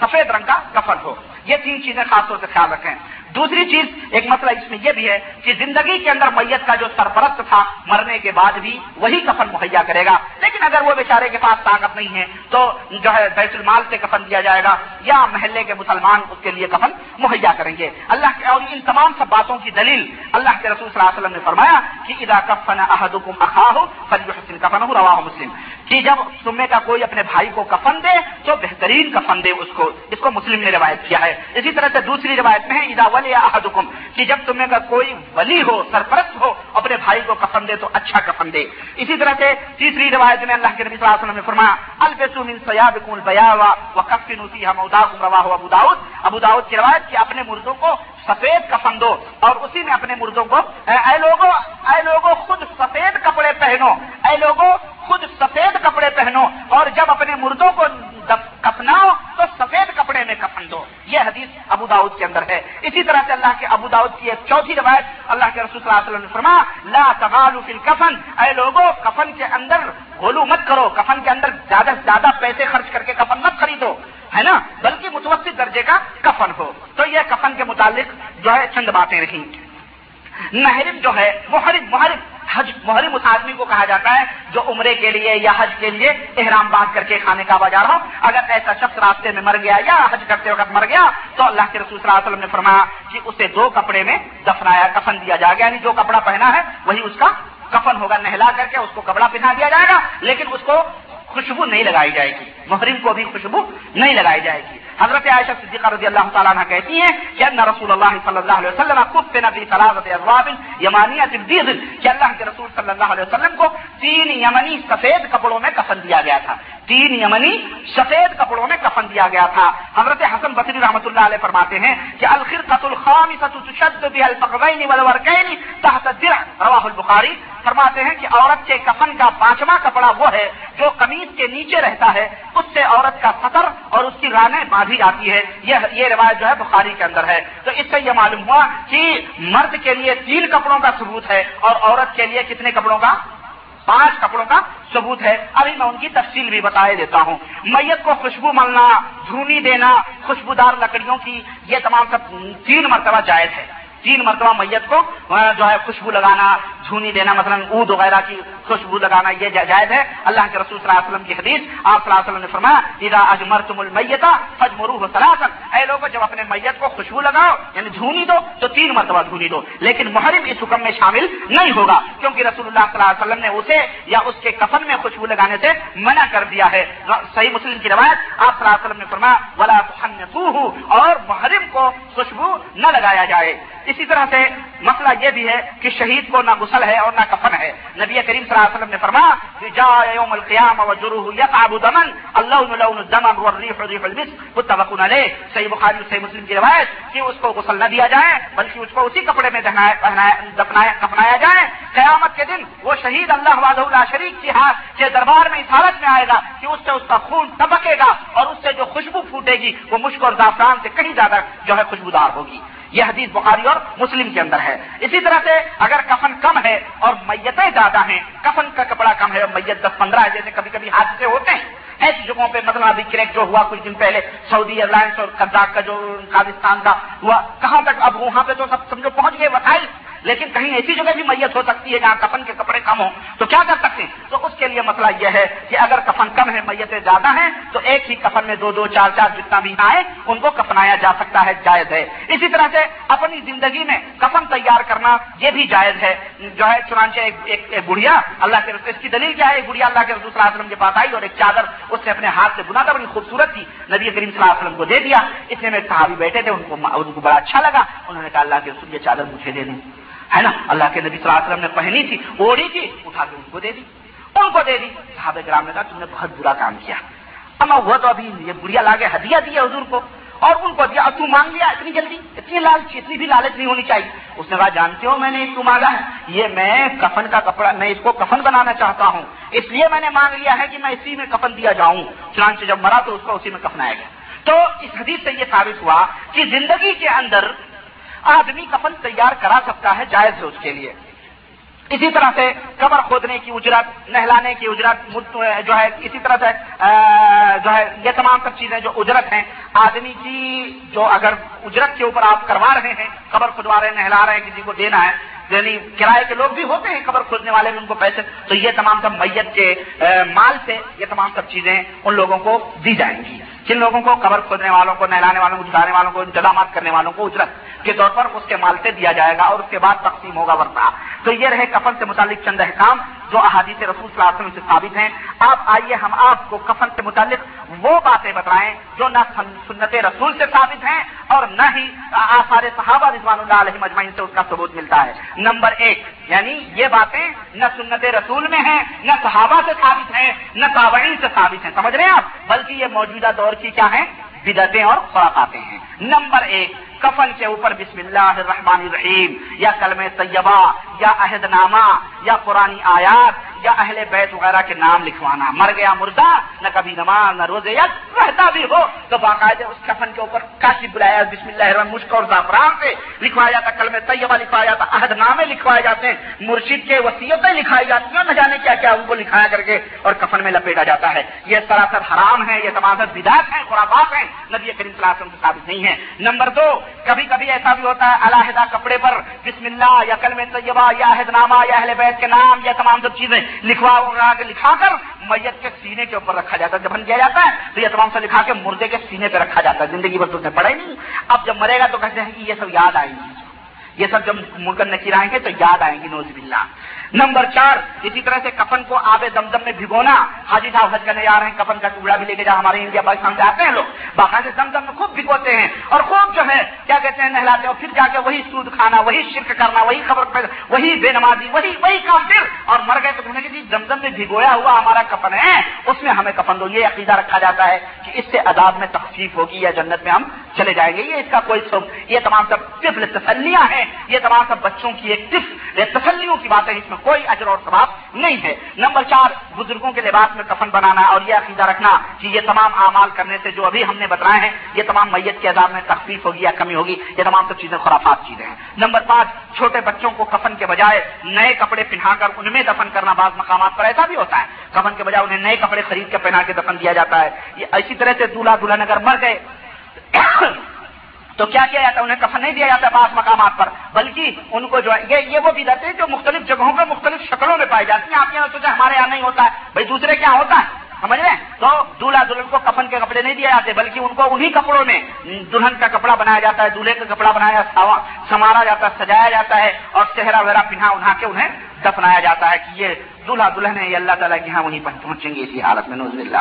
سفید رنگ کا کفن ہو۔ یہ تین چیزیں خاص طور سے خیال رکھیں۔ دوسری چیز، ایک مسئلہ اس میں یہ بھی ہے کہ زندگی کے اندر میت کا جو سرپرست تھا، مرنے کے بعد بھی وہی کفن مہیا کرے گا۔ لیکن اگر وہ بیچارے کے پاس طاقت نہیں ہے، تو جو ہے بیت المال سے کفن دیا جائے گا یا محلے کے مسلمان اس کے لیے کفن مہیا کریں گے۔ اللہ کے اور ان تمام سب باتوں کی دلیل اللہ کے رسول صلی اللہ علیہ وسلم نے فرمایا کہ ادا کفن احدکم اخاہ فلیحسن کفن رواہ مسلم۔ کہ جب تمہیں کا کوئی اپنے بھائی کو کفن دے تو بہترین کفن دے اس کو۔ اس کو مسلم نے روایت کیا ہے۔ اسی طرح سے دوسری روایت میں ہے ادا ولی احدکم کہ جب تمہیں کا کوئی ولی ہو، سرپرست ہو، اپنے بھائی کو کفن دے تو اچھا کفن دے۔ اسی طرح سے تیسری روایت میں اللہ کے نبی صلی اللہ علیہ وسلم نے فرمایا، البسو من سیابکم البیاوا وکفنوا فیها موتاکم رواہ ابو داؤد. ابو داؤد کی روایت کہ اپنے مردوں کو سفید کفن دو اور اسی میں اپنے مردوں کو، اے لوگوں اے لوگوں خود سفید کپڑے پہنو، اے لوگوں خود سفید کپڑے پہنو اور جب اپنے مردوں کو کفناؤ تو سفید کپڑے میں کفن دو۔ یہ حدیث ابو داؤد کے اندر ہے۔ اسی طرح سے اللہ کے ابو داؤد کی ایک چوتھی روایت اللہ کے رسول صلی اللہ علیہ وسلم نے فرما لا تغالو فی الکفن اے لوگوں کفن کے اندر گولو مت کرو۔ کفن کے اندر زیادہ سے زیادہ پیسے خرچ کر کے کفن مت خریدو، ہے نا؟ بلکہ متوسط درجے کا کفن ہو۔ تو یہ کفن کے متعلق جو ہے چند باتیں رہی محرم جو ہے، محرم محرم۔ حج محرم اس آدمی کو کہا جاتا ہے جو عمرے کے لیے یا حج کے لیے احرام باندھ کر کے کھانے کا بازار ہو۔ اگر ایسا شخص راستے میں مر گیا یا حج کرتے وقت مر گیا تو اللہ کے رسول صلی اللہ علیہ وسلم نے فرمایا کہ اسے دو کپڑے میں دفنایا، کفن دیا جائے گا یعنی جو کپڑا پہنا ہے وہی اس کا کفن ہوگا، نہلا کر کے اس کو کپڑا پہنا دیا جائے گا، لیکن اس کو خوشبو نہیں لگائی جائے گی۔ محرم کو بھی خوشبو نہیں لگائی جائے گی۔ حضرت عائشہ صدیقہ رضی اللہ تعالیٰ عنہ کہتی ہیں کہ ان رسول اللہ صلی اللہ علیہ وسلم خود پہ نبی صلاحت ازواب یمانیت کہ اللہ کے رسول صلی اللہ علیہ وسلم کو تین یمنی سفید کپڑوں میں کفن دیا گیا تھا۔ تین یمنی سفید کپڑوں میں کفن دیا گیا تھا۔ حضرت حسن بصری رحمۃ اللہ علیہ فرماتے ہیں کہ الخرقۃ الخامسۃ تشد بها والورکین تحت الدرع، رواہ البخاری فرماتے ہیں کہ عورت کے کفن کا پانچواں کپڑا وہ ہے جو قمیض کے نیچے رہتا ہے۔ اس سے عورت کا سطر اور اس کی رانیں باندھی جاتی ہے۔ یہ یہ روایت جو ہے بخاری کے اندر ہے۔ تو اس سے یہ معلوم ہوا کہ مرد کے لیے تین کپڑوں کا ثبوت ہے اور عورت کے لیے کتنے کپڑوں کا پانچ کپڑوں کا ثبوت ہے۔ ابھی میں ان کی تفصیل بھی بتا دیتا ہوں۔ میت کو خوشبو ملنا دھونی دینا، خوشبودار لکڑیوں کی یہ تمام سب تین مرتبہ جائز ہے۔ تین مرتبہ میت کو جو ہے خوشبو لگانا جھونی دینا، مثلا اود وغیرہ کی خوشبو لگانا، یہ جائز ہے۔ اللہ کے رسول صلی اللہ علیہ وسلم کی حدیث آپ صلی اللہ علیہ وسلم نے فرمایا، اذا اجمرتم المیتا فجمروه ثلاثا اے لوگ جب اپنے میت کو خوشبو لگاؤ یعنی جھونی دو، تو تین مرتبہ جھونی دو۔ لیکن محرم اس حکم میں شامل نہیں ہوگا، کیونکہ رسول اللہ صلی اللہ علیہ وسلم نے اسے یا اس کے کفن میں خوشبو لگانے سے منع کر دیا ہے۔ صحیح مسلم کی روایت آپ صلی اللہ علیہ وسلم نے فرمایا، ولا تحنطوه اور محرم کو خوشبو نہ لگایا جائے۔ اسی طرح سے مسئلہ یہ بھی ہے کہ شہید کو نہ غسل ہے اور نہ کفن ہے۔ نبی کریم صلی اللہ علیہ وسلم نے فرمایا کہ جا یوم القیام و جروح یتعب دمن اللہ لون الدمن والریح ریح المس متفق علیہ، صحیح بخاری صحیح مسلم کی روایت کہ اس کو غسل نہ دیا جائے، بلکہ اس کو اسی کپڑے میں دفنایا جائے۔ قیامت کے دن وہ شہید اللہ واد اللہ شریف کی ہاتھ کے دربار میں اس حالت میں آئے گا کہ اس سے اس کا خون ٹپکے گا اور اس سے جو خوشبو پھوٹے گی وہ مشک اور زعفران سے کہیں زیادہ جو ہے خوشبودار ہوگی۔ یہ حدیث بخاری اور مسلم کے اندر ہے۔ اسی طرح سے اگر کفن کم ہے اور میتیں زیادہ ہیں، کفن کا کپڑا کم ہے اور میت دس پندرہ ہے، جیسے کبھی کبھی حادثے ہوتے ہیں، ایسی جگہوں پہ مطلب ابھی کریک جو ہوا کچھ دن پہلے سعودی ایئر لائنس اور قزاق کا جو قابستان کا ہوا کہاں تک، اب وہاں پہ تو سب سمجھو پہنچ گئے وسائل۔ لیکن کہیں ایسی جگہ بھی میت ہو سکتی ہے جہاں کفن کے کپڑے کم ہوں، تو کیا کر سکتے ہیں؟ تو اس کے لیے مسئلہ یہ ہے کہ اگر کفن کم ہے، میتیں زیادہ ہیں، تو ایک ہی کفن میں دو دو چار چار جتنا بھی آئے، ان کو کفنایا جا سکتا ہے، جائز ہے۔ اسی طرح سے اپنی زندگی میں کفن تیار کرنا یہ بھی جائز ہے۔ جو ہے، چنانچہ ایک بڑھیا اللہ کے رسول اس کی دلیل کیا ہے؟ ایک بڑھیا اللہ کے رسول صلی اللہ علیہ وسلم کے پاس آئی اور ایک چادر اس نے اپنے ہاتھ سے بنا تھا بڑی خوبصورت تھی نبی کریم صلی اللہ علیہ وسلم کو دے دیا۔ اس میں صحابی بیٹھے تھے، ان کو ان کو بڑا اچھا لگا۔ انہوں نے کہا، اللہ کے رسول، یہ چادر مجھے دے دیں۔ ہے نا؟ اللہ کے نبی صلی اللہ علیہ وسلم نے پہنی تھی اوڑی تھی، اٹھا کے ان کو دے دی۔ ان کو دے دی۔ صحابہ گرام نے کہا، تم نے بہت برا کام کیا۔ اما ہوا تو ابھی یہ بڑھیا لا کے ہدیہ دیا حضور کو۔ اور ان کو دیا تو مانگ لیا اتنی جلدی، اتنی لالچ اتنی بھی لالچ نہیں ہونی چاہیے۔ اس نے کہا، جانتے ہو میں نے اس کو مانگا ہے۔ یہ میں کفن کا کپڑا، میں اس کو کفن بنانا چاہتا ہوں۔ اس لیے میں نے مانگ لیا ہے کہ میں اسی میں کفن دیا جاؤں۔ چنانچہ جب مرا تو اس کو اسی میں کفنایا گیا۔ تو اس حدیث سے یہ ثابت ہوا کہ زندگی کے اندر آدمی کفن تیار کرا سکتا ہے جائز ہے اس کے لیے۔ اسی طرح سے قبر کھودنے کی اجرت، نہلانے کی اجرت جو ہے، اسی طرح سے جو ہے، یہ تمام سب چیزیں جو اجرت ہیں، آدمی کی جو اگر اجرت کے اوپر آپ کروا رہے ہیں، قبر کھدوا رہے ہیں، نہلا رہے ہیں، کسی کو دینا ہے یعنی کرائے کے لوگ بھی ہوتے ہیں قبر کھودنے والے بھی ان کو پیسے، تو یہ تمام سب میت کے مال سے یہ تمام سب چیزیں ان لوگوں کو دی جائیں گی۔ جن لوگوں کو قبر کھودنے والوں کو، نہلانے والوں کو جھانے والوں کو، انتظامات کرنے والوں کو اجرت کے طور پر اس کے مال سے دیا جائے گا اور اس کے بعد تقسیم ہوگا ورتا تو یہ رہے کفن سے متعلق چند احکام جو احادیث رسول صلی اللہ علیہ وسلم سے ثابت ہیں۔ آپ آئیے، ہم آپ کو کفن سے متعلق وہ باتیں بتائیں جو نہ سنت رسول سے ثابت ہیں اور نہ ہی آثار صحابہ رضوان اللہ علیہ مجمعین سے اس کا ثبوت ملتا ہے۔ نمبر ایک یعنی یہ باتیں نہ سنت رسول میں ہیں، نہ صحابہ سے ثابت ہیں، نہ تابعین سے ثابت ہیں۔ سمجھ رہے ہیں آپ؟ بلکہ یہ موجودہ دور کی کیا ہیں؟ بدعتیں اور خوراکاتے ہیں۔ نمبر ایک، کفن کے اوپر بسم اللہ الرحمن الرحیم، یا کلم طیبہ، یا عہد نامہ یا قرآن آیات یا اہل بیت وغیرہ کے نام لکھوانا۔ مر گیا مردہ، نہ کبھی نماز، نہ روزے، یا رہتا بھی ہو تو باقاعدہ اس کفن کے اوپر کاشی بلایا، بسم اللہ الرحمن مشک اور زعفران سے لکھوایا جاتا کلم طیبہ لکھوایا جاتا، عہد نامے لکھوائے جاتے ہیں مرشید کے وسیعتیں لکھائی جاتی ہیں، نہ جانے کیا کیا ان کو لکھایا کر کے اور کفن میں لپیٹا جاتا ہے۔ یہ سراسر حرام ہے یہ تمام بدعت ہیں خرابات ہیں۔ نبی کریم صلی اللہ علیہ وسلم سے ثابت نہیں ہے نمبر دو، کبھی کبھی ایسا بھی ہوتا ہے، علیحدہ کپڑے پر بسم اللہ یا کلم طیبہ یا عہد نامہ یا اہل بیت کے نام یا تمام سب چیزیں لکھوا کے لکھا کر میت کے سینے کے اوپر رکھا جاتا ہے جب کیا جاتا ہے، تو یہ تمام سے لکھا کے مردے کے سینے پہ رکھا جاتا ہے۔ زندگی بھر تو نے پڑھا ہی نہیں۔ اب جب مرے گا تو کہتے ہیں کہ یہ سب یاد آئیں گی۔ یہ سب جب ملک نکیر آئیں گے تو یاد آئیں گی نوز بلّہ نمبر چار، اسی طرح سے کفن کو آب دمدم میں بھگونا۔ حاجی صاحب حج کرنے جا رہے ہیں، کفن کا ٹکڑا بھی لے کے جا، ہمارے انڈیا پاکستان سے آتے ہیں لوگ۔ باقاعدہ دمدم میں خوب بھگوتے ہیں اور خوب جو ہے، کیا کہتے ہیں، نہلاتے ہیں اور پھر جا کے وہی سود کھانا، وہی شرک کرنا، وہی خبر وہی بے نمازی، وہی وہی کام پھر اور مر گئے تو کہنے کی جی، دمدم میں بھگویا ہوا ہمارا کفن ہے، اس میں ہمیں کفن دو۔ یہ عقیدہ رکھا جاتا ہے کہ اس سے عذاب میں تخفیف ہوگی یا جنت میں ہم چلے جائیں گے۔ یہ اس کا کوئی سب یہ تمام سب طفل تسلیاں ہیں۔ یہ تمام سب بچوں کی ایک طفل تسلیوں کی بات ہے اس میں کوئی اجر اور ثواب نہیں ہے۔ نمبر چار، بزرگوں کے لباس میں کفن بنانا اور یہ عقیدہ رکھنا کہ یہ تمام اعمال کرنے سے جو ابھی ہم نے بتائے ہیں، یہ تمام میت کے عذاب میں تخفیف ہوگی یا کمی ہوگی، یہ تمام سب چیزیں خرافات چیزیں ہیں۔ نمبر پانچ، چھوٹے بچوں کو کفن کے بجائے نئے کپڑے پہنا کر ان میں دفن کرنا بعض مقامات پر ایسا بھی ہوتا ہے۔ کفن کے بجائے انہیں نئے کپڑے خرید کے پہنا کے دفن دیا جاتا ہے۔ یہ اسی طرح سے دلہا دلہن اگر مر گئے تو کیا کیا جاتا ہے؟ انہیں کفن نہیں دیا جاتا بعض مقامات پر، بلکہ ان کو جو ہے، یہ وہ بھی ہیں جو مختلف جگہوں پہ مختلف شکلوں میں پائی جاتی ہیں۔ آپ یہاں سوچا ہمارے یہاں نہیں ہوتا ہے۔ بھائی، دوسرے کیا ہوتا ہے؟ سمجھ رہے تو دلہا دلہن کو کفن کے کپڑے نہیں دیے جاتے، بلکہ ان کو انہی کپڑوں میں دلہن کا کپڑا بنایا جاتا ہے دلہے کا کپڑا بنایا سنوارا جاتا ہے، سجایا جاتا ہے اور چہرہ وغیرہ پہنا انہا کے انہیں دفنایا جاتا ہے کہ یہ دلہا دلہن ہے یہ اللہ تعالیٰ کے یہاں وہیں پہنچیں گے اسی حالت میں نوز اللہ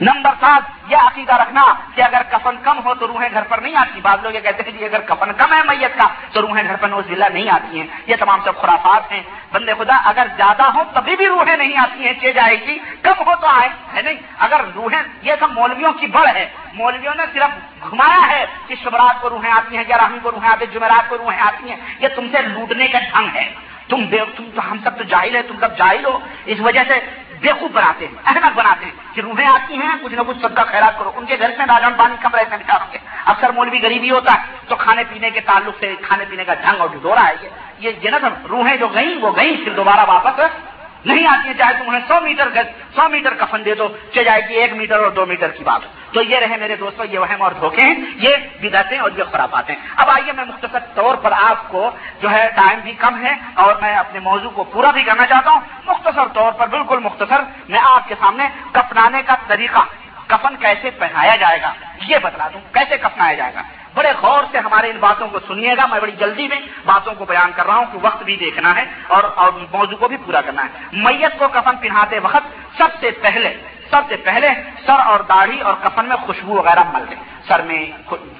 نمبر سات، یہ عقیدہ رکھنا کہ اگر کفن کم ہو تو روحیں گھر پر نہیں آتی۔ بعض لوگ یہ کہتے ہیں کہ جی، اگر کفن کم ہے میت کا تو روحیں گھر پر نوز اللہ نہیں آتی ہیں۔ یہ تمام سب خرافات ہیں۔ بندے خدا، اگر زیادہ ہو تبھی بھی روحیں نہیں آتی ہیں چے جائے گی۔ کم ہو تو آئے، ہے نہیں؟ اگر روحیں، یہ سب مولویوں کی بڑھ ہے۔ مولویوں نے صرف گھمایا ہے کہ شبرات کو روحیں آتی ہیں، گیارہویں کو روحیں آتی ہیں، جمعرات کو روحیں آتی ہیں۔ یہ تم سے لوٹنے کا ڈھنگ ہے۔ تم بے تم تو ہم سب تو جاہل ہے تم سب جاہل ہو۔ اس وجہ سے بےخوب بناتے ہیں، احمد بناتے ہیں کہ روحیں آتی ہیں، کچھ نہ کچھ سب کا خیرات کرو۔ ان کے گھر سے راجان پانی کم رہتے ہیں گے اکثر مولوی غریبی ہوتا ہے، تو کھانے پینے کے تعلق سے، کھانے پینے کا ڈھنگ اور ڈھورا ہے یہ۔ نا سب روحیں جو گئیں، وہ گئیں، پھر دوبارہ واپس نہیں آتی ہے، چاہے تم انہیں سو میٹر سو میٹر کفن دے دو چل جائے گی ایک میٹر اور دو میٹر کی بات تو یہ رہے میرے دوستوں یہ وہم اور دھوکے ہیں، یہ بدعتیں اور یہ خرابات ہیں۔ اب آئیے میں مختصر طور پر آپ کو جو ہے ٹائم بھی کم ہے اور میں اپنے موضوع کو پورا بھی کرنا چاہتا ہوں۔ مختصر طور پر بالکل مختصر میں آپ کے سامنے کفنانے کا طریقہ، کفن کیسے پہنایا جائے گا، یہ بتلا دوں، کیسے کفنایا جائے گا۔ بڑے غور سے ہمارے ان باتوں کو سنیے گا، میں بڑی جلدی میں باتوں کو بیان کر رہا ہوں کہ وقت بھی دیکھنا ہے اور اور موضوع کو بھی پورا کرنا ہے۔ میت کو کفن پہناتے وقت سب سے پہلے، سب سے پہلے سر اور داڑھی اور کفن میں خوشبو وغیرہ مل دیں۔ سر میں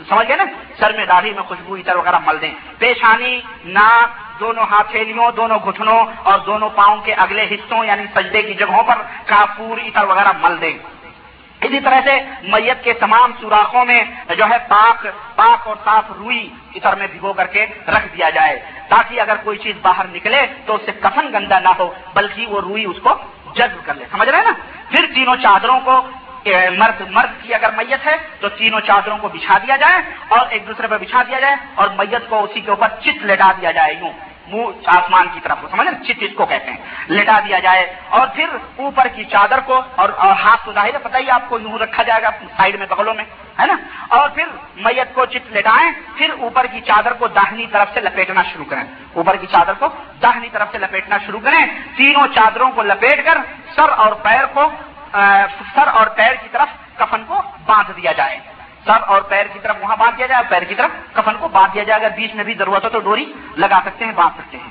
سمجھ گئے نا؟ سر میں داڑھی میں خوشبو اتر وغیرہ مل دیں۔ پیشانی، ناک، دونوں ہاتھیلیوں دونوں گھٹنوں اور دونوں پاؤں کے اگلے حصوں یعنی سجدے کی جگہوں پر کافور اتر وغیرہ مل دیں۔ اسی طرح سے میت کے تمام سوراخوں میں جو ہے پاک پاک اور صاف روئی اتر میں بھگو کر کے رکھ دیا جائے۔ تاکہ اگر کوئی چیز باہر نکلے تو اس سے کفن گندا نہ ہو، بلکہ وہ روئی اس کو جذب کر لے۔ سمجھ رہے ہیں نا؟ پھر تینوں چادروں کو مرد مرد کی اگر میت ہے تو تینوں چادروں کو بچھا دیا جائے اور ایک دوسرے پہ بچھا دیا جائے اور میت کو اسی کے اوپر چت لٹا دیا جائے۔ یوں منہ آسمان کی طرف سمجھ چت اس کو کہتے ہیں۔ لٹا دیا جائے اور پھر اوپر کی چادر کو اور ہاتھ کو ظاہر پتہ ہی آپ کو یوں رکھا جائے گا سائڈ میں بغلوں میں، ہے نا؟ اور پھر میت کو چت لٹائیں، پھر اوپر کی چادر کو داہنی طرف سے لپیٹنا شروع کریں۔ اوپر کی چادر کو داہنی طرف سے لپیٹنا شروع کریں۔ تینوں چادروں کو لپیٹ کر سر اور پیر کو سر اور پیر کی طرف کفن کو باندھ دیا جائے۔ سر اور پیر کی طرف وہاں باندھ دیا جائے پیر کی طرف کفن کو باندھ دیا جائے۔ اگر بیچ میں بھی ضرورت ہو تو ڈوری لگا سکتے ہیں باندھ سکتے ہیں۔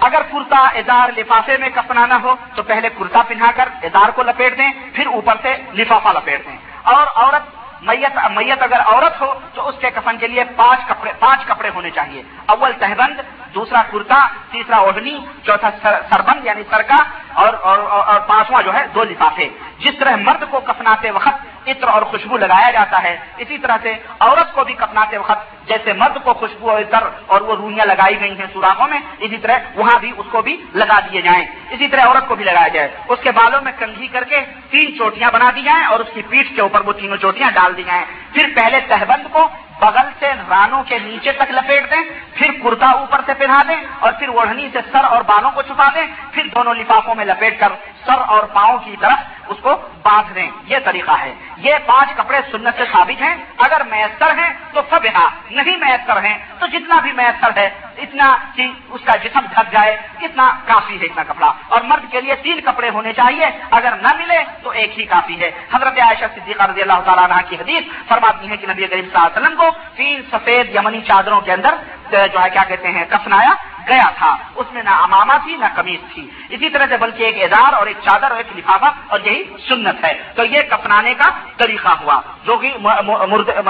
اگر کرتا ادار لفافے میں کفنانا ہو تو پہلے کرتا پہنا کر ادار کو لپیٹ دیں پھر اوپر سے لفافہ لپیٹ دیں۔ اور عورت میت میت اگر عورت ہو تو اس کے کفن کے لیے پانچ کپڑے پانچ کپڑے ہونے چاہیے۔ اول تہبند دوسرا کرتا تیسرا اوڑھنی چوتھا سربند یعنی سرکا اور اور, اور پانچواں جو ہے دو لفافے۔ جس طرح مرد کو کفناتے وقت عطر اور خوشبو لگایا جاتا ہے۔ اسی طرح سے عورت کو بھی کپناتے وقت جیسے مرد کو خوشبو اور عطر اور وہ روئیاں لگائی گئی ہیں سوراخوں میں، اسی طرح وہاں بھی اس کو بھی لگا دیے جائیں۔ اسی طرح عورت کو بھی لگایا جائے۔ اس کے بالوں میں کنگھی کر کے تین چوٹیاں بنا دی جائیں اور اس کی پیٹھ کے اوپر وہ تینوں چوٹیاں ڈال دی جائیں۔ پھر پہلے تہبند کو بغل سے رانوں کے نیچے تک لپیٹ دیں، پھر کرتا اوپر سے پہنا دیں اور پھر اوڑھنی سے سر اور بالوں کو چھپا دیں، پھر دونوں لفافوں میں لپیٹ کر سر اور پاؤں کی طرف اس کو باندھ دیں۔ یہ طریقہ ہے۔ یہ پانچ کپڑے سنت سے ثابت ہیں۔ اگر میسر ہیں تو سب نہیں میسر ہیں تو جتنا بھی میسر ہے، اتنا کہ اس کا جسم ڈھک جائے، اتنا کافی ہے اتنا کپڑا۔ اور مرد کے لیے تین کپڑے ہونے چاہیے۔ اگر نہ ملے تو ایک ہی کافی ہے۔ حضرت عائشہ صدیقہ رضی اللہ تعالیٰ عنہ کی حدیث فرماتی ہے کہ نبی کریم صلی اللہ علیہ وسلم کو تین سفید یمنی چادروں کے اندر، جو ہے کیا کہتے ہیں، کفنایا۔ گیا تھا۔ اس میں نہ اماما تھی، نہ قمیض تھی۔ اسی طرح سے بلکہ ایک ادار اور ایک چادر اور ایک لفافہ اور یہی سنت ہے۔ تو یہ کپنانے کا طریقہ ہوا۔ جو کہ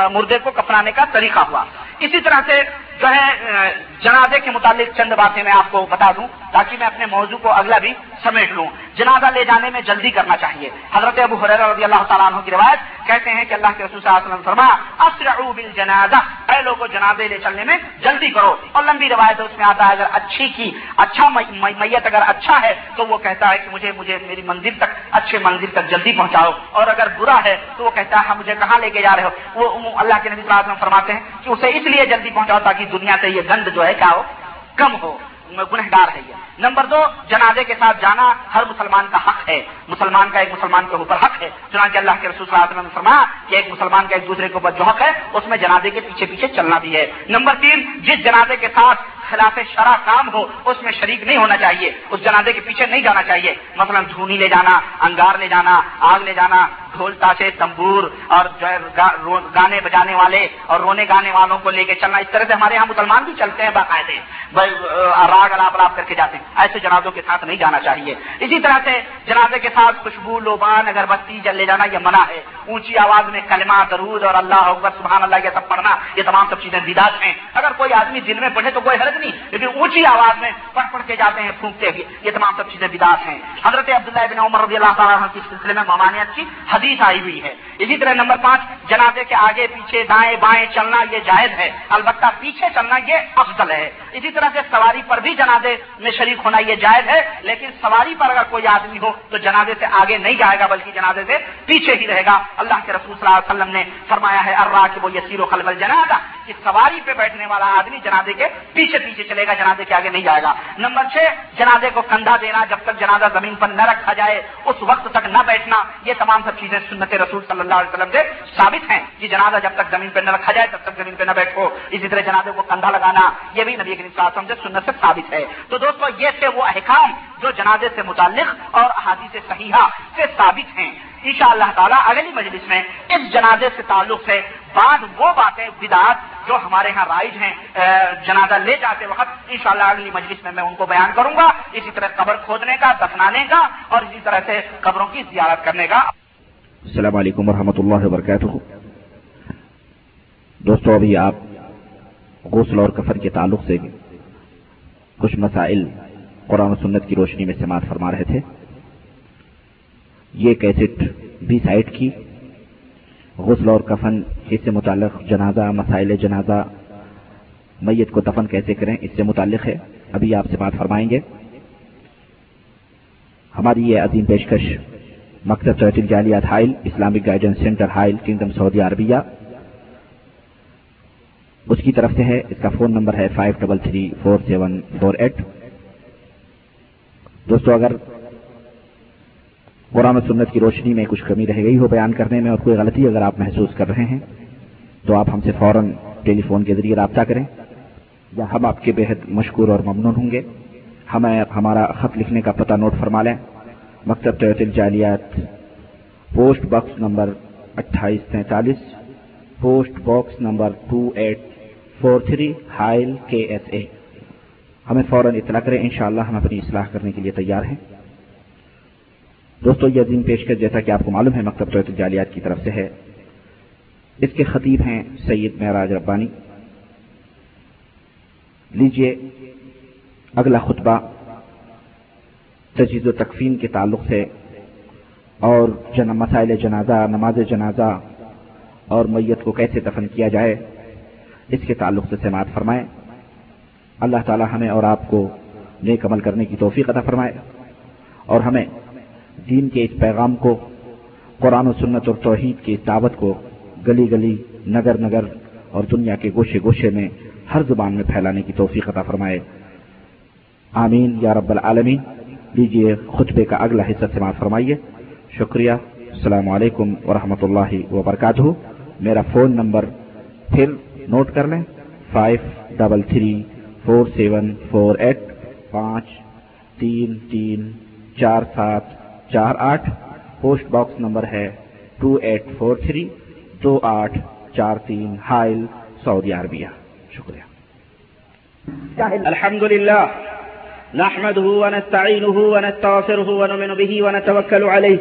مردے کو کپنانے کا طریقہ ہوا۔ اسی طرح سے جو ہے جنازے کے متعلق چند باتیں میں آپ کو بتا دوں تاکہ میں اپنے موضوع کو اگلا بھی سمیٹ لوں۔ جنازہ لے جانے میں جلدی کرنا چاہیے۔ حضرت ابو حریر رضی اللہ تعالیٰ عنہ کی روایت کہتے ہیں کہ اللہ کے رسول صلی اللہ علیہ وسلم فرما بالجنازہ اے لوگوں جنازے لے چلنے میں جلدی کرو۔ اور لمبی روایت اس میں آتا ہے، اگر اچھی کی اچھا میت اگر اچھا ہے، تو وہ کہتا ہے کہ مجھے مجھے میری منزل تک، اچھے منزل تک جلدی پہنچاؤ۔ اور اگر برا ہے، تو وہ کہتا ہے ہاں، مجھے کہاں لے کے جا رہے ہو؟ وہ اللہ کے نبی صلی اللہ علیہ وسلم فرماتے ہیں کہ اسے اس لیے جلدی پہنچاؤ تاکہ دنیا سے یہ گند جو ہے کیا ہو؟ کم ہو۔ گنہگار ہے یہ۔ نمبر دو، جنازے کے ساتھ جانا ہر مسلمان کا حق ہے۔ مسلمان کا ایک مسلمان کے اوپر حق ہے۔ چنانچہ اللہ کے رسول صلی اللہ علیہ وسلم نے فرمایا کہ ایک مسلمان کا ایک دوسرے کے اوپر جو حق ہے، اس میں جنازے کے پیچھے پیچھے چلنا بھی ہے۔ نمبر تین، جس جنازے کے ساتھ خلاف شرح کام ہو، اس میں شریک نہیں ہونا چاہیے۔ اس جنازے کے پیچھے نہیں جانا چاہیے۔ مثلا دھونی لے جانا، انگار لے جانا، آگ لے جانا، ڈھول تاشے تمبور اور جو ہے گانے بجانے والے اور رونے گانے والوں کو لے کے چلنا۔ اس طرح سے ہمارے یہاں مسلمان بھی چلتے ہیں باقاعدے۔ راگ الاپ الاپ کر کے جاتے ہیں۔ ایسے جنازوں کے ساتھ نہیں جانا چاہیے۔ اسی طرح سے جنازے کے ساتھ خوشبو، لوبان اگر بستی جل لے جانا یہ منع ہے۔ اونچی آواز میں کلمہ درود اور اللہ اکبر، سبحان اللہ، یہ سب پڑھنا، یہ تمام سب چیزیں بداس ہیں۔ اگر کوئی آدمی دل میں پڑھے تو کوئی حرض نہیں، لیکن اونچی آواز میں پڑھ پڑھ کے جاتے ہیں، پھونکتے ہوئے یہ تمام سب چیزیں بداس ہیں۔ حضرت عبداللہ بن عمر رضی اللہ تعالیٰ کے سلسلے میں ممانعت کی حدیث آئی ہوئی ہے۔ اسی طرح نمبر پانچ، جنازے کے آگے پیچھے دائیں بائیں چلنا یہ جائز ہے، البتہ پیچھے چلنا یہ افضل ہے۔ اسی طرح سے سواری پر بھی جنازے میں شریک شریک ہونا یہ جائز ہے، لیکن سواری پر اگر کوئی آدمی ہو تو جنازے سے آگے نہیں جائے گا، بلکہ جنازے سے پیچھے ہی رہے گا۔ اللہ کے رسول صلی اللہ علیہ وسلم نے فرمایا ہے ارا کہ وہ یسیر و خلبل جنازہ کہ سواری پہ بیٹھنے والا آدمی جنازے کے پیچھے پیچھے چلے گا، جنازے کے آگے نہیں جائے گا۔ نمبر چھ، جنازے کو کندھا دینا۔ جب تک جنازہ زمین پر نہ رکھا جائے، اس وقت تک نہ بیٹھنا۔ یہ تمام سب چیزیں سنت رسول صلی اللہ علیہ وسلم سے ثابت ہیں۔ کہ جنازہ جب تک زمین پہ نہ رکھا جائے، تب تک زمین پہ نہ بیٹھو۔ اسی طرح جنازے کو کندھا لگانا، یہ بھی نبی کریم سے سنت سے ثابت ہے۔ تو دوستو یہ تھے وہ احکام جو جنازے سے متعلق اور احادیث صحیحہ سے ثابت ہیں۔ ان شاء اللہ تعالیٰ اگلی مجلس میں اس جنازے سے تعلق سے بعد وہ باتیں بدعات جو ہمارے ہاں رائج ہیں جنازہ لے جاتے وقت انشاءاللہ اگلی مجلس میں میں ان کو بیان کروں گا، اسی طرح قبر کھودنے کا، دفنانے کا اور اسی طرح سے قبروں کی زیارت کرنے کا۔ السلام علیکم ورحمۃ اللہ وبرکاتہ۔ دوستو، ابھی آپ غسل اور کفر کے تعلق سے کچھ مسائل قرآن و سنت کی روشنی میں سماعت فرما رہے تھے۔ یہ کیسٹ بھی سائٹ کی۔ غسل اور کفن اس سے متعلق جنازہ، مسائل جنازہ، میت کو دفن کیسے کریں اس سے متعلق ہے۔ ابھی آپ سے بات فرمائیں گے۔ ہماری یہ عظیم پیشکش مقصد چوٹل جالیات Hail Islamic guidance centre Hail kingdom Saudi Arabia. اس کی طرف سے ہے۔ اس کا فون نمبر ہے five double three four seven four eight دوستو، اگر قرآن و سنت کی روشنی میں کچھ کمی رہ گئی ہو بیان کرنے میں اور کوئی غلطی اگر آپ محسوس کر رہے ہیں، تو آپ ہم سے فوراً ٹیلی فون کے ذریعے رابطہ کریں۔ یا ہم آپ کے بےحد مشکور اور ممنون ہوں گے۔ ہمیں ہمارا خط لکھنے کا پتہ نوٹ فرما لیں۔ مکتب طویت الجالیات، پوسٹ باکس نمبر اٹھائیس سینتالیس post box number two eight four three, Hail K S A. ہمیں فوراً اطلاع کریں، انشاءاللہ ہم اپنی اصلاح کرنے کے لیے تیار ہیں۔ دوستو، یہ عظیم پیشکش جیسا کہ آپ کو معلوم ہے، مکتب تویت الجالیات کی طرف سے ہے۔ اس کے خطیب ہیں سید معراج ربانی۔ لیجیے اگلا خطبہ تجیز و تکفین کے تعلق سے اور جن مسائل جنازہ، نماز جنازہ اور میت کو کیسے دفن کیا جائے، اس کے تعلق سے سماعت فرمائے اللہ تعالی ہمیں اور آپ کو نیک عمل کرنے کی توفیق عطا فرمائے اور ہمیں دین کے اس پیغام کو، قرآن و سنت اور توحید کی اس دعوت کو گلی گلی، نگر نگر اور دنیا کے گوشے گوشے میں ہر زبان میں پھیلانے کی توفیق عطا فرمائے۔ آمین یا رب العالمین۔ لیجیے خطبے کا اگلا حصہ سماعت فرمائیے۔ شکریہ۔ السلام علیکم ورحمۃ اللہ وبرکاتہ۔ میرا فون نمبر پھر نوٹ کر لیں۔ Five double three four seven four eight پانچ تین تین چار سات چار آٹھ پوسٹ باکس نمبر ہے ٹو ایٹ فور تھری دو آٹھ چار تین ہائل سعودی عربیہ۔ شکریہ۔ الحمد لله نحمده ونستعينه ونستغفره ونؤمن به ونتوكل عليه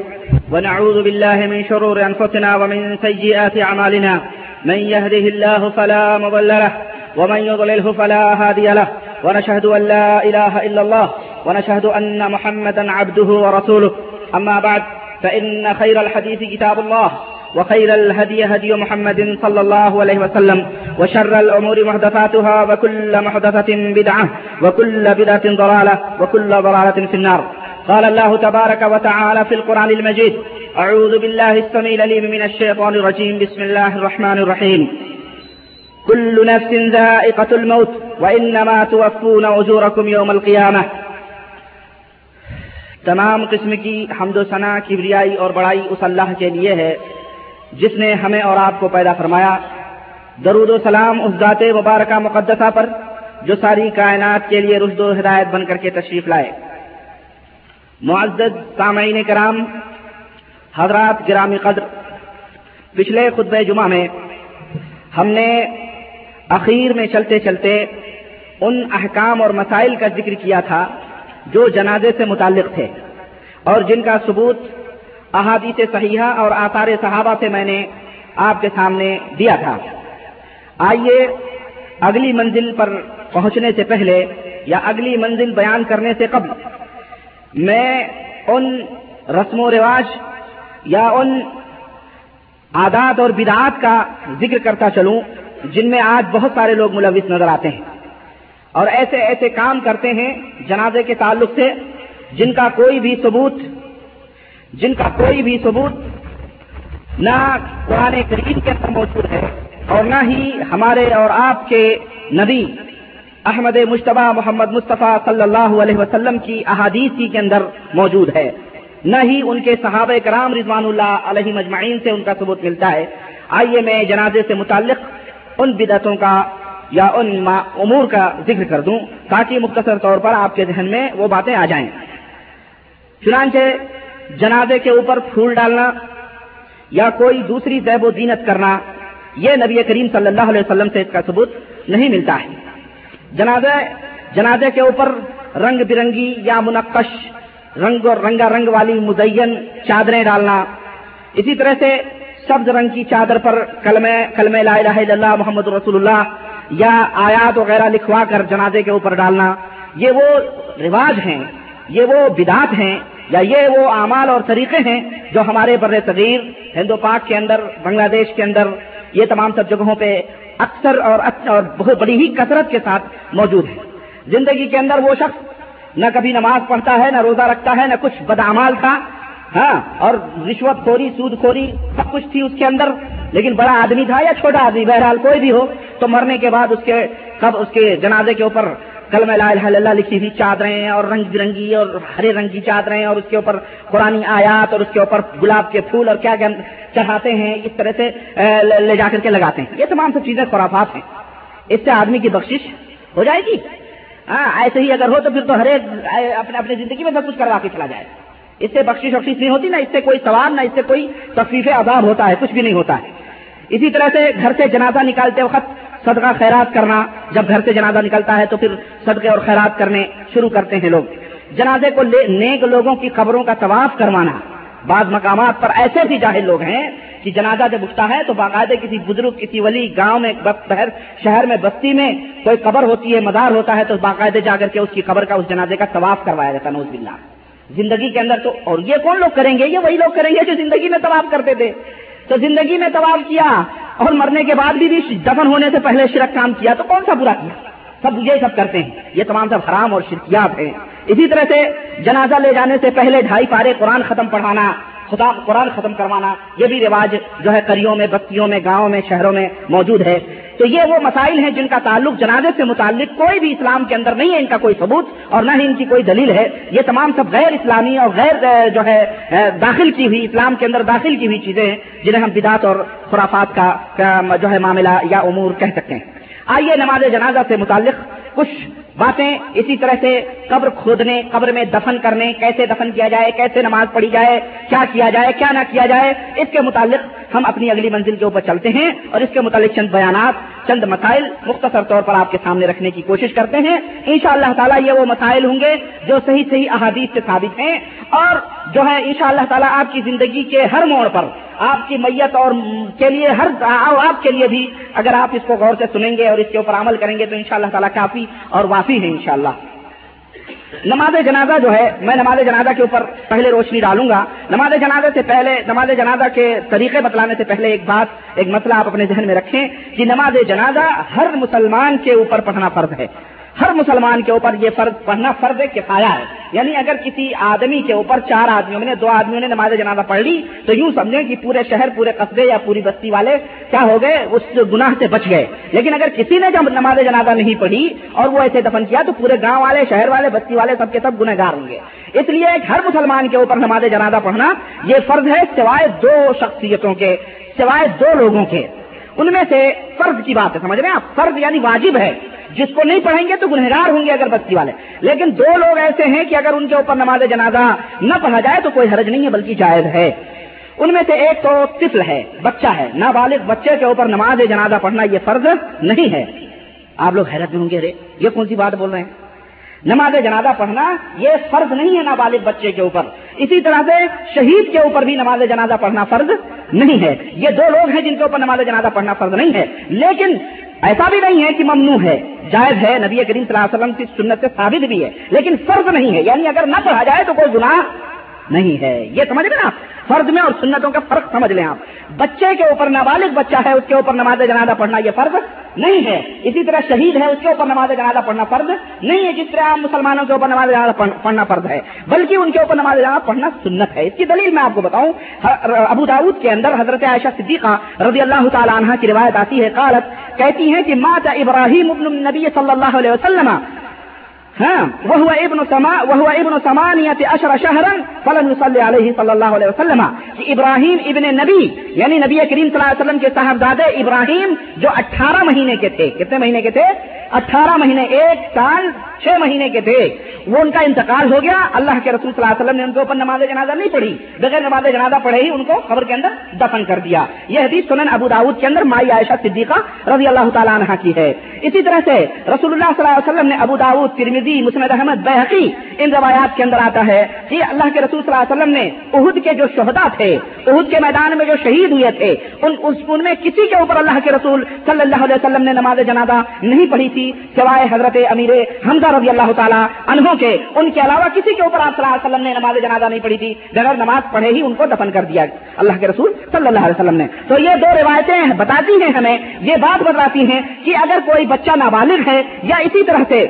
ونعوذ بالله من شرور أنفسنا ومن سيئات أعمالنا من يهده الله فلا مضل له۔ ومن يضلله فلا هادي له، ونشهد أن لا إله إلا الله، ونشهد أن محمدا عبده ورسوله. أما بعد، فإن خير الحديث كتاب الله، وخير الهدي هدي محمد صلى الله عليه وسلم، وشر الأمور محدثاتها، وكل محدثة بدعة، وكل بدعة ضلالة، وكل ضلالة في النار. قال الله تبارك وتعالى في القرآن المجيد أعوذ بالله السميع العليم من الشيطان الرجيم، بسم الله الرحمن الرحيم. كل نفس ذائقة الموت، وإنما توفون أجوركم يوم القيامة. تمام قسم کی حمد و ثنا کبریائی اور بڑائی اس اللہ کے لیے ہے، جس نے ہمیں اور آپ کو پیدا فرمایا۔ درود و سلام اس ذات مبارکہ مقدسہ پر، جو ساری کائنات کے لیے رشد و ہدایت بن کر کے تشریف لائے۔ معزز سامعین کرام، حضرات گرامی قدر، پچھلے خطبہ جمعہ میں ہم نے اخیر میں چلتے چلتے ان احکام اور مسائل کا ذکر کیا تھا جو جنازے سے متعلق تھے اور جن کا ثبوت احادیث صحیحہ اور آثار صحابہ سے میں نے آپ کے سامنے دیا تھا۔ آئیے اگلی منزل پر پہنچنے سے پہلے یا اگلی منزل بیان کرنے سے قبل میں ان رسم و رواج یا ان عادات اور بدعات کا ذکر کرتا چلوں۔ جن میں آج بہت سارے لوگ ملوث نظر آتے ہیں۔ اور ایسے ایسے کام کرتے ہیں جنازے کے تعلق سے، جن کا کوئی بھی ثبوت، جن کا کوئی بھی ثبوت نہ قرآن کریم کے اندر موجود ہے اور نہ ہی ہمارے اور آپ کے نبی احمد مشتبہ محمد مصطفیٰ صلی اللہ علیہ وسلم کی احادیث کے اندر موجود ہے۔ نہ ہی ان کے صحابہ کرام رضوان اللہ علیہ مجمعین سے ان کا ثبوت ملتا ہے۔ آئیے میں جنازے سے متعلق ان بدعتوں کا یا ان امور کا ذکر کر دوں تاکہ مختصر طور پر آپ کے ذہن میں وہ باتیں آ جائیں۔ چنانچہ جنازے کے اوپر پھول ڈالنا یا کوئی دوسری زیب و زینت کرنا، یہ نبی کریم صلی اللہ علیہ وسلم سے اس کا ثبوت نہیں ملتا ہے۔ جنازے جنازے کے اوپر رنگ برنگی یا منقش، رنگ اور رنگا رنگ والی مزین چادریں ڈالنا، اسی طرح سے سبز رنگ کی چادر پر کلم کلم لا الہ الا اللہ محمد رسول اللہ یا آیات وغیرہ لکھوا کر جنازے کے اوپر ڈالنا، یہ وہ رواج ہیں، یہ وہ بدات ہیں یا یہ وہ اعمال اور طریقے ہیں جو ہمارے بر صغیر ہندو پاک کے اندر، بنگلہ دیش کے اندر، یہ تمام سب جگہوں پہ اکثر اور اور بہت بڑی ہی کثرت کے ساتھ موجود ہے زندگی کے اندر وہ شخص نہ کبھی نماز پڑھتا ہے، نہ روزہ رکھتا ہے، نہ کچھ بدعمال تھا ہاں اور رشوت خوری، سود خوری، سب کچھ تھی اس کے اندر، لیکن بڑا آدمی تھا یا چھوٹا آدمی، بہرحال کوئی بھی ہو، تو مرنے کے بعد اس کے کب اس کے جنازے کے اوپر کل میں اللہ لکھی تھی چادریں اور رنگ برنگی اور ہرے رنگ کی چادریں اور اس کے اوپر قرآن آیات اور اس کے اوپر گلاب کے پھول اور کیا کیا چڑھاتے ہیں، اس طرح سے لے جا کر کے لگاتے ہیں۔ یہ تمام سب چیزیں خرافات ہیں۔ اس سے آدمی کی بخشش ہو جائے گی۔ ہاں ایسے ہی اگر ہو تو پھر تو ہر ایک اپنے، اپنی زندگی میں سب کچھ کروا کے چلا جائے۔ اس سے بخشش وقش نہیں ہوتی، نہ اس سے کوئی سوال نہ اس سے کوئی تفریح عذاب ہوتا ہے، کچھ بھی نہیں ہوتا ہے۔ اسی طرح سے گھر سے جنازہ نکالتے وقت صدقہ خیرات کرنا، جب گھر سے جنازہ نکلتا ہے تو پھر صدقے اور خیرات کرنے شروع کرتے ہیں لوگ۔ جنازے کو نیک لوگوں کی قبروں کا طواف کروانا۔ بعض مقامات پر ایسے بھی جاہل لوگ ہیں کہ جنازہ جب اٹھتا ہے تو باقاعدہ کسی بزرگ، کسی ولی، گاؤں میں شہر میں بستی میں کوئی قبر ہوتی ہے مدار ہوتا ہے تو باقاعدہ جا کر کے اس کی قبر کا، اس جنازے کا طواف کروایا جاتا نوز بلّہ زندگی کے اندر تو اور یہ کون لوگ کریں گے؟ یہ وہی لوگ کریں گے جو زندگی میں طواف کرتے تھے۔ تو زندگی میں طواف کیا اور مرنے کے بعد بھی بھی دفن ہونے سے پہلے شرک کام کیا تو کون سا برا کیا؟ سب یہ سب کرتے ہیں۔ یہ تمام سب حرام اور شرکیات ہیں۔ اسی طرح سے جنازہ لے جانے سے پہلے ڈھائی پارے قرآن ختم پڑھانا خدا قرآن ختم کروانا، یہ بھی رواج جو ہے کریوں میں، بستیوں میں، گاؤں میں، شہروں میں موجود ہے۔ تو یہ وہ مسائل ہیں جن کا تعلق جنازے سے متعلق کوئی بھی اسلام کے اندر نہیں ہے، ان کا کوئی ثبوت اور نہ ہی ان کی کوئی دلیل ہے۔ یہ تمام سب غیر اسلامی اور غیر جو ہے داخل کی ہوئی، اسلام کے اندر داخل کی ہوئی چیزیں ہیں، جنہیں ہم بدعت اور خرافات کا جو ہے معاملہ یا امور کہہ سکتے ہیں۔ آئیے نماز جنازہ سے متعلق کچھ باتیں اسی طرح سے قبر کھودنے، قبر میں دفن کرنے، کیسے دفن کیا جائے، کیسے نماز پڑھی جائے، کیا کیا جائے، کیا نہ کیا جائے، اس کے متعلق ہم اپنی اگلی منزل کے اوپر چلتے ہیں اور اس کے متعلق چند بیانات، چند مسائل مختصر طور پر آپ کے سامنے رکھنے کی کوشش کرتے ہیں۔ ان شاء اللہ تعالیٰ یہ وہ مسائل ہوں گے جو صحیح صحیح احادیث سے ثابت ہیں اور جو ہے ان شاء اللہ تعالیٰ آپ کی زندگی کے ہر موڑ پر، آپ کی میت اور کے لیے ہر آپ کے لیے بھی اگر آپ اس کو غور سے سنیں گے اور اس کے اوپر عمل کریں گے تو ان شاء اللہ تعالیٰ کافی اور وافی ہے انشاءاللہ۔ نماز جنازہ جو ہے، میں نماز جنازہ کے اوپر پہلے روشنی ڈالوں گا۔ نماز جنازہ سے پہلے، نماز جنازہ کے طریقے بتلانے سے پہلے ایک بات، ایک مسئلہ آپ اپنے ذہن میں رکھیں کہ نماز جنازہ ہر مسلمان کے اوپر پڑھنا فرض ہے۔ ہر مسلمان کے اوپر یہ فرض پڑھنا فرض کفایا ہے۔ یعنی اگر کسی آدمی کے اوپر چار آدمیوں نے، دو آدمیوں نے نماز جنازہ پڑھ لی، تو یوں سمجھیں کہ پورے شہر، پورے قصبے یا پوری بستی والے کیا ہو گئے، اس گناہ سے بچ گئے۔ لیکن اگر کسی نے جب نماز جنازہ نہیں پڑھی اور وہ ایسے دفن کیا، تو پورے گاؤں والے، شہر والے، بستی والے سب کے سب گنہ گار ہوں گے۔ اس لیے ہر مسلمان کے اوپر نماز جنازہ پڑھنا، یہ فرض ہے سوائے دو شخصیتوں کے، سوائے دو لوگوں کے۔ ان میں سے فرض کی بات ہے، سمجھ رہے ہیں آپ؟ فرض یعنی واجب ہے۔ جس کو نہیں پڑھیں گے تو گنہگار ہوں گے اگر بستی والے۔ لیکن دو لوگ ایسے ہیں کہ اگر ان کے اوپر نماز جنازہ نہ پڑھا جائے تو کوئی حرج نہیں ہے، بلکہ جائز ہے۔ ان میں سے ایک تو طفل ہے، بچہ ہے۔ نابالغ بچے کے اوپر نماز جنازہ پڑھنا یہ فرض نہیں ہے۔ آپ لوگ حیرت میں ہوں گے رے یہ کون سی بات بول رہے ہیں؟ نماز جنازہ پڑھنا یہ فرض نہیں ہے نابالغ بچے کے اوپر۔ اسی طرح سے شہید کے اوپر بھی نماز جنازہ پڑھنا فرض نہیں ہے۔ یہ دو لوگ ہیں جن کے اوپر نماز جنازہ پڑھنا فرض نہیں ہے۔ لیکن ایسا بھی نہیں ہے کہ ممنوع ہے، جائز ہے۔ نبی کریم صلی اللہ علیہ وسلم کی سنت سے ثابت بھی ہے، لیکن فرض نہیں ہے۔ یعنی اگر نہ پڑھا جائے تو کوئی گناہ نہیں ہے۔ یہ سمجھ نا فرض میں اور سنتوں کا فرق سمجھ لیں آپ۔ بچے کے اوپر نابالغ بچہ ہے، اس کے اوپر نماز جنازہ پڑھنا یہ فرض نہیں ہے۔ اسی طرح شہید ہے، اس کے اوپر نماز جنازہ پڑھنا فرض نہیں ہے۔ جس طرح مسلمانوں کے اوپر نماز جنازہ پڑھنا فرض ہے، بلکہ ان کے اوپر نماز جنازہ پڑھنا سنت ہے۔ اس کی دلیل میں آپ کو بتاؤں ابو داود کے اندر حضرت عائشہ صدیقہ رضی اللہ تعالیٰ عنہ کی روایت آتی ہے، قالت کہتی ہیں کہ مات ابراہیم ابن نبی صلی اللہ علیہ وسلم ہاں وہ ابن تما وہ ابن سمانیت اشر شہرن فلن صلی علیہ صلی اللہ علیہ وسلم. کہ ابراہیم ابن نبی یعنی نبی کریم صلی اللہ علیہ وسلم کے صاحبزادے ابراہیم جو اٹھارہ مہینے کے تھے. کتنے مہینے کے تھے؟ اٹھارہ مہینے، ایک سال، چھ مہینے کے تھے۔ وہ ان کا انتقال ہو گیا۔ اللہ کے رسول صلی اللہ علیہ وسلم نے ان کے اوپر نماز جنازہ نہیں پڑھی۔ بغیر نماز جنازہ پڑھے ہی ان کو خبر کے اندر دفن کر دیا۔ یہ حدیث سنن ابو داود کے اندر مائی عائشہ صدیقہ رضی اللہ تعالیٰ عنہ کی ہے۔ اسی طرح سے رسول اللہ صلی اللہ علیہ وسلم نے ابو داود ترمیزی مسمد احمد بحقی ان روایات کے اندر آتا ہے کہ اللہ کے رسول صلی اللہ علیہ وسلم نے عہد کے جو شہدا تھے عہد کے میدان میں جو شہید ہوئے تھے، ان ان میں کسی کے اوپر اللہ کے رسول صلی اللہ علیہ وسلم نے نماز جنازہ نہیں پڑھی تھی۔ سوائے حضرت امیر حمزہ رضی اللہ تعالیٰ انہوں کے، ان کے علاوہ کسی کے اوپر آپ صلی اللہ علیہ وسلم نے نماز جنازہ نہیں پڑھی تھی، بغیر نماز پڑھے ہی ان کو دفن کر دیا اللہ کے رسول صلی اللہ علیہ وسلم نے۔ تو یہ دو روایتیں بتاتی ہیں ہمیں، یہ بات بتاتی ہیں کہ اگر کوئی بچہ نابالغ ہے یا اسی طرح سے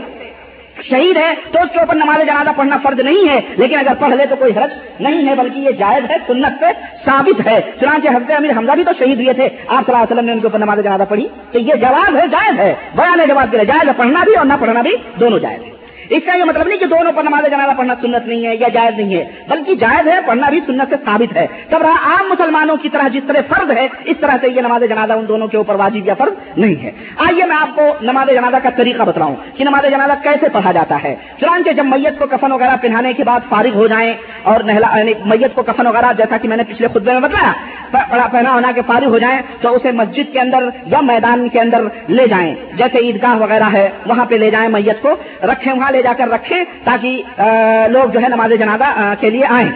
شہید ہے تو اس کے اوپر نماز جنازہ پڑھنا فرض نہیں ہے، لیکن اگر پڑھ لے تو کوئی حرج نہیں ہے، بلکہ یہ جائز ہے، سنت سے ثابت ہے۔ چنانچہ حضرت امیر حمزہ بھی تو شہید ہوئے تھے۔ آپ صلی اللہ علیہ وسلم نے ان کے اوپر نماز جنازہ پڑھی۔ تو یہ جواب ہے، جائز ہے۔ بیان جواب کے لیے جائز ہے، پڑھنا بھی اور نہ پڑھنا بھی دونوں جائز ہے اس کا یہ مطلب نہیں کہ دونوں پر نماز جنازہ پڑھنا سنت نہیں ہے یا جائز نہیں ہے، بلکہ جائز ہے پڑھنا بھی سنت سے ثابت ہے۔ تب رہا عام مسلمانوں کی طرح جس طرح فرض ہے، اس طرح سے یہ نماز جنازہ ان دونوں کے اوپر واجب یا فرض نہیں ہے۔ آئیے میں آپ کو نماز جنازہ کا طریقہ بتاؤں کہ نماز جنازہ کیسے پڑھا جاتا ہے۔ چنانچہ جب میت کو کفن وغیرہ پہنانے کے بعد فارغ ہو جائیں اور یعنی میت کو کفن وغیرہ جیسا کہ میں نے پچھلے خطبے میں بتایا پہنا ہونا کے فارغ ہو جائیں تو اسے مسجد کے اندر یا میدان کے اندر لے جائیں۔ جیسے عیدگاہ وغیرہ ہے، وہاں پہ لے جائیں میت کو، رکھیں وہاں لے جا کر رکھیں تاکہ لوگ جو ہے نماز جنازہ کے لیے آئیں۔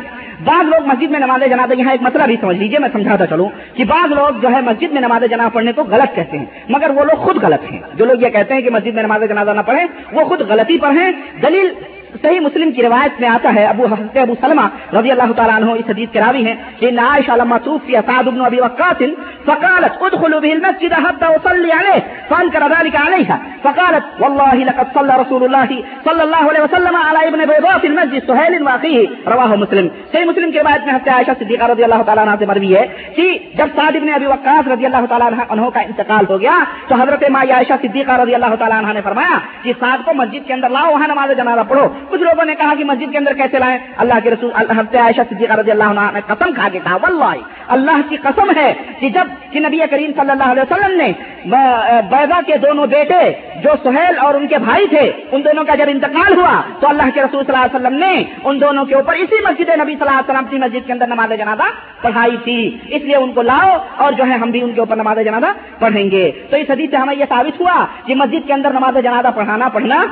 بعض لوگ مسجد میں نماز جنازہ، یہاں ایک مسئلہ بھی سمجھ لیجیے میں سمجھاتا چلوں کہ بعض لوگ جو ہے مسجد میں نماز جنازہ پڑھنے کو غلط کہتے ہیں، مگر وہ لوگ خود غلط ہیں۔ جو لوگ یہ کہتے ہیں کہ مسجد میں نماز جنازہ نہ پڑھیں، وہ خود غلطی پر ہیں۔ دلیل صحیح مسلم کی روایت میں آتا ہے، ابو حضرت ابو سلمہ رضی اللہ تعالیٰ عنہ اس حدیث کے راوی ہیں کہ نائش لما توفی سعد بن ابي وقاص فقالت ادخلوا به المسجد حتى اصلي عليه فانكر ذلك عليها فقالت والله لقد صلى رسول الله صلى الله عليه وسلم على ابن بيضاء في المسجد سهيل واخيه رواه مسلم۔ صحیح مسلم کی روایت میں حضرت عائشہ صدیقہ رضی اللہ تعالیٰ عنہ سے مروی ہے کہ جب سعد بن ابي وقاص رضی اللہ تعالیٰ عنہ کا انتقال ہو گیا، تو حضرت ماں عائشہ صدیقہ رضی اللہ تعالیٰ عنہ نے فرمایا کہ سعد کو مسجد کے اندر لاؤ، وہاں نماز جنازہ پڑھو۔ کچھ لوگوں نے کہا کہ مسجد کے اندر کیسے لائیں؟ اللہ کے رسول حضرت عائشہ صدیقہ رضی اللہ عنہ نے قسم کھا کے کہا، واللہ، اللہ کی قسم ہے کہ جبکہ نبی کریم صلی اللہ علیہ وسلم نے بیضا کے دونوں بیٹے جو سہیل اور ان کے بھائی تھے، ان دونوں کا جب انتقال ہوا تو اللہ کے رسول صلی اللہ علیہ وسلم نے ان دونوں کے اوپر اسی مسجد نبی صلی اللہ علیہ وسلم کی مسجد کے اندر نماز جنازہ پڑھائی تھی۔ اس لیے ان کو لاؤ اور جو ہے ہم بھی ان کے اوپر نماز جنازہ پڑھیں گے۔ تو اس حدیث سے ہمیں یہ ثابت ہوا کہ مسجد کے اندر نماز جنازہ پڑھانا، پڑھنا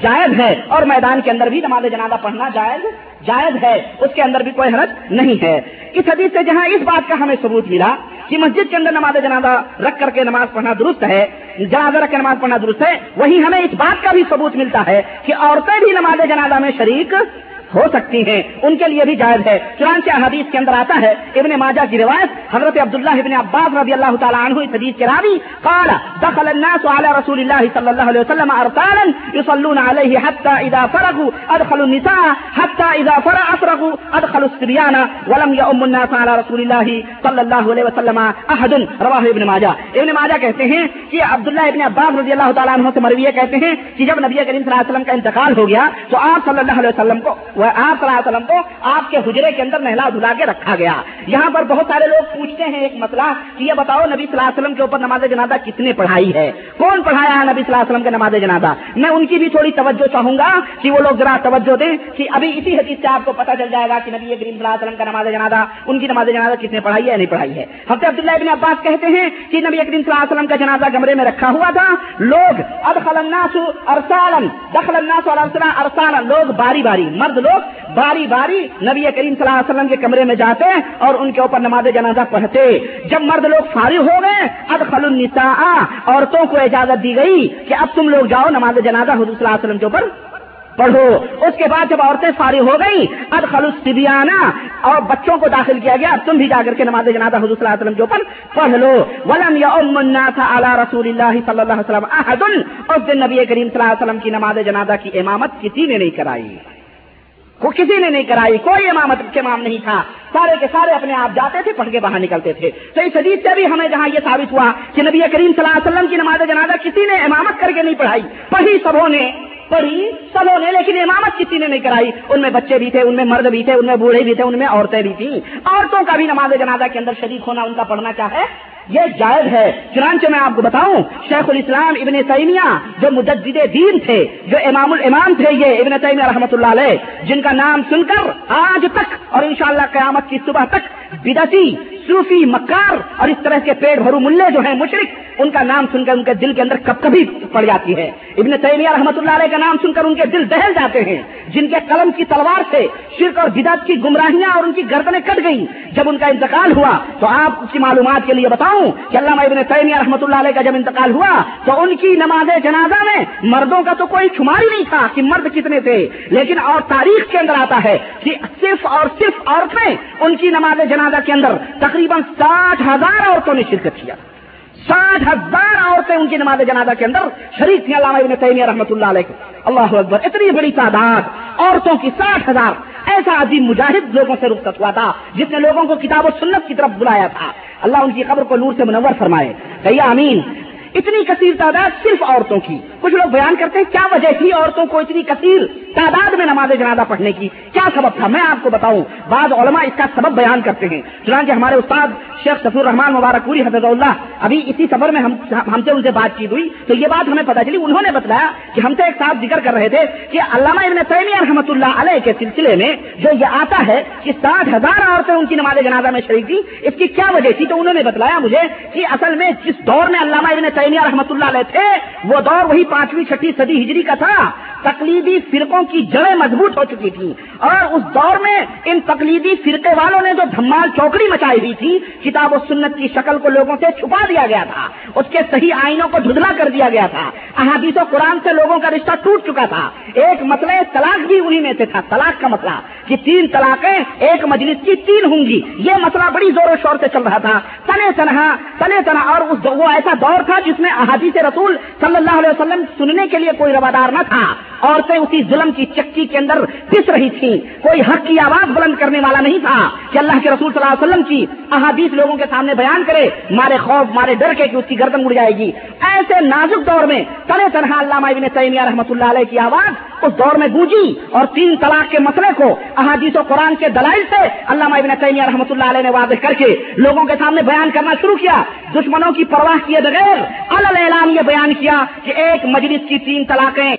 جائز ہے اور میدان کے اندر بھی نماز جنازہ پڑھنا جائز جائز ہے۔ اس کے اندر بھی کوئی حرج نہیں ہے۔ اس حدیث سے جہاں اس بات کا ہمیں ثبوت ملا کہ مسجد کے اندر نماز جنازہ رکھ کر کے نماز پڑھنا درست ہے، جنازہ رکھ کے نماز پڑھنا درست ہے، وہی ہمیں اس بات کا بھی ثبوت ملتا ہے کہ عورتیں بھی نماز جنازہ میں شریک ہو سکتی ہیں، ان کے لیے بھی جائز ہے۔ چنانچہ حدیث کے اندر آتا ہے، ابن ماجہ کی روایت حضرت عبداللہ ابن عباس رضی اللہ تعالیٰ عنہ اس حدیث کے راوی، قال دخل الناس على رسول الله صلى الله عليه وسلم ارسالا يصلون عليه حتى اذا فرغوا ادخلوا النساء حتى اذا فرغ افرغوا ادخلوا الصبيان ولم يؤم الناس على رسول الله صلى الله عليه وسلم احد. رواه ابن ماجہ۔ ابن ماجہ کہتے ہیں کہ عبداللہ ابن عباس رضی اللہ تعالیٰ عنہ سے مرویہ کہتے ہیں کہ جب نبی کریم صلی اللہ علیہ وسلم کا انتقال ہو گیا تو آپ صلی اللہ علیہ وسلم کو وہ آپ صلی اللہ علیہ وسلم کو آپ کے حجرے کے اندر نہلا دھلا کے رکھا گیا۔ یہاں پر بہت سارے لوگ پوچھتے ہیں ایک مسئلہ کہ یہ بتاؤ نبی صلی اللہ علیہ وسلم کے اوپر نماز جنازہ کس نے پڑھائی ہے؟ کون پڑھایا ہے نبی صلی اللہ علیہ وسلم کے نماز جنازہ؟ میں ان کی بھی تھوڑی توجہ چاہوں گا کہ وہ لوگ ذرا توجہ دیں کہ ابھی اسی حدیث سے آپ کو پتا چل جائے گا کہ نبی کریم صلی اللہ علیہ وسلم کا نماز جنازہ، ان کی نماز جنازہ کس نے پڑھائی ہے نہیں پڑھائی ہے؟ حضرت عبداللہ ابن عباس کہتے ہیں کہ نبی کریم صلی اللہ علیہ وسلم کا جنازہ کمرے میں رکھا ہوا تھا۔ لوگ ادخل الناس ارسالن دخل الناس ارسالن لوگ باری باری، مرد لوگ لوگ باری باری نبی کریم صلی اللہ علیہ وسلم کے کمرے میں جاتے اور ان کے اوپر نماز جنازہ پڑھتے۔ جب مرد لوگ فارغ ہو گئے ادخل النساء، عورتوں کو اجازت دی گئی کہ اب تم لوگ جاؤ نماز جنازہ حضور صلی اللہ علیہ وسلم کے اوپر پڑھو۔ اس کے بعد جب عورتیں فارغ ہو گئی اد خلوص اور بچوں کو داخل کیا گیا، اب تم بھی جا کر کے نماز جنازہ حضور صلی اللہ علیہ وسلم کے اوپر پڑھ لو۔ ولم یوم الناس علی رسول اللہ صلی اللہ علیہ وسلم احد، اس دن نبی کریم صلی اللہ علیہ وسلم کی نماز جنازہ کی امامت کسی نے نہیں کرائی۔ وہ کسی نے نہیں کرائی، کوئی امامت کے امام نہیں تھا۔ سارے کے سارے اپنے آپ جاتے تھے، پڑھ کے باہر نکلتے تھے۔ تو اس حدیث سے بھی ہمیں جہاں یہ ثابت ہوا کہ نبی کریم صلی اللہ علیہ وسلم کی نماز جنازہ کسی نے امامت کر کے نہیں پڑھائی۔ پڑھی سبوں نے۔ پڑھی سبوں نے لیکن امامت کسی نے نہیں کرائی۔ ان میں بچے بھی تھے، ان میں مرد بھی تھے، ان میں بوڑھے بھی تھے، ان میں عورتیں بھی تھیں۔ عورتوں کا بھی نماز جنازہ کے اندر شریک ہونا، ان کا پڑھنا کیا ہے؟ یہ جائز ہے۔ چنانچہ میں آپ کو بتاؤں، شیخ الاسلام ابن تیمیہ جو مجدد دین تھے، جو امام الامام تھے یہ، ابن تیمیہ رحمۃ اللہ علیہ، جن کا نام سن کر آج تک اور انشاءاللہ قیامت کی صبح تک بدتی صوفی مکار اور اس طرح کے پیڑ بھرو ملے جو ہیں مشرق ان کا نام سن کر ان کے دل کے اندر کب کبھی پڑ جاتی ہے۔ ابن تیمیہ رحمۃ اللہ علیہ کا نام سن کر ان کے دل دہل جاتے ہیں۔ جن کے قلم کی تلوار سے شرک اور بدعت کی گمراہیاں اور ان کی گردنیں کٹ گئیں۔ جب ان کا انتقال ہوا، تو آپ کی معلومات کے لیے بتاؤں کہ علامہ ابن تیمیہ رحمۃ اللہ علیہ کا جب انتقال ہوا، تو ان کی نماز جنازہ میں مردوں کا تو کوئی شمار ہی نہیں تھا کہ مرد کتنے تھے، لیکن اور تاریخ کے اندر آتا ہے کہ صرف اور صرف عورتیں ان کی نماز جنازہ کے اندر تقریباً ساٹھ ہزار عورتوں نے شرکت کیا۔ ساٹھ ہزار عورتیں ان کی نماز جنازہ کے اندر شریف تھی علامہ ابن تیمیہ رحمۃ اللہ علیہ۔ اللہ اکبر، اتنی بڑی تعداد عورتوں کی ساٹھ ہزار۔ ایسا عظیم مجاہد لوگوں سے رخصت ہوا تھا جس نے لوگوں کو کتاب و سنت کی طرف بلایا تھا۔ اللہ ان کی قبر کو نور سے منور فرمائے۔ کہیے امین، اتنی کثیر تعداد صرف عورتوں کی۔ کچھ لوگ بیان کرتے ہیں، کیا وجہ تھی عورتوں کو اتنی کثیر تعداد میں نماز جنازہ پڑھنے کی کیا سبب تھا؟ میں آپ کو بتاؤں، بعض علماء اس کا سبب بیان کرتے ہیں۔ چنانچہ ہمارے استاد شیخ سفور رحمان مبارک پوری، حفظ اللہ، ابھی اسی سفر میں ہم سے ان سے بات چیت ہوئی۔ تو یہ بات ہمیں پتا چلی، انہوں نے بتایا کہ ہم سے ایک ساتھ ذکر کر رہے تھے کہ علامہ ابن تیمیہ رحمۃ اللہ علیہ کے سلسلے میں جو یہ آتا ہے کہ ساٹھ ہزار عورتیں ان کی نماز جنازہ میں شریک تھی اس کی کیا وجہ تھی؟ تو انہوں نے بتلایا مجھے کہ اصل میں جس دور میں علامہ ابن تیمیہ رحمۃ اللہ علیہ تھے، وہ دور وہی پانچویں چھٹی صدی ہجری کا تھا۔ تقلیدی فرقوں کی جڑیں مضبوط ہو چکی تھی اور اس دور میں ان تقلیدی فرقے والوں نے جو دھمال چوکڑی مچائی ہوئی تھی، کتاب و سنت کی شکل کو لوگوں سے چھپا دیا گیا تھا۔ اس کے صحیح آئینوں کو دھدلا کر دیا گیا تھا۔ احادیث و قرآن سے لوگوں کا رشتہ ٹوٹ چکا تھا۔ ایک مسئلہ طلاق بھی انہی میں سے تھا۔ طلاق کا مسئلہ کہ تین طلاقیں ایک مجلس کی تین ہوں گی۔ یہ مسئلہ بڑی زور و شور سے چل رہا تھا۔ تنے تنہا تنے تنہا اور اس وہ ایسا دور تھا جس میں احادیث رسول صلی اللہ علیہ وسلم سننے کے لیے کوئی روادار نہ تھا۔ عورتیں اسی ظلم کی چکی کے اندر پس رہی تھی کوئی حق کی آواز بلند کرنے والا نہیں تھا کہ اللہ کے رسول صلی اللہ علیہ وسلم کی احادیث لوگوں کے سامنے بیان کرے، مارے خوف، مارے ڈر کے کہ اس کی گردن اڑ جائے گی۔ ایسے نازک دور میں تنہ تنہا علامہ ابن تیمیہ رحمۃ اللہ علیہ کی آواز اس دور میں گونجی اور تین طلاق کے مسئلے کو احادیث و قرآن کے دلائل سے علامہ ابن تیمیہ رحمۃ اللہ علیہ نے واضح کر کے لوگوں کے سامنے بیان کرنا شروع کیا۔ دشمنوں کی پرواہ کیے بغیر اعلان یہ بیان کیا کہ ایک مجلس کی تین طلاقیں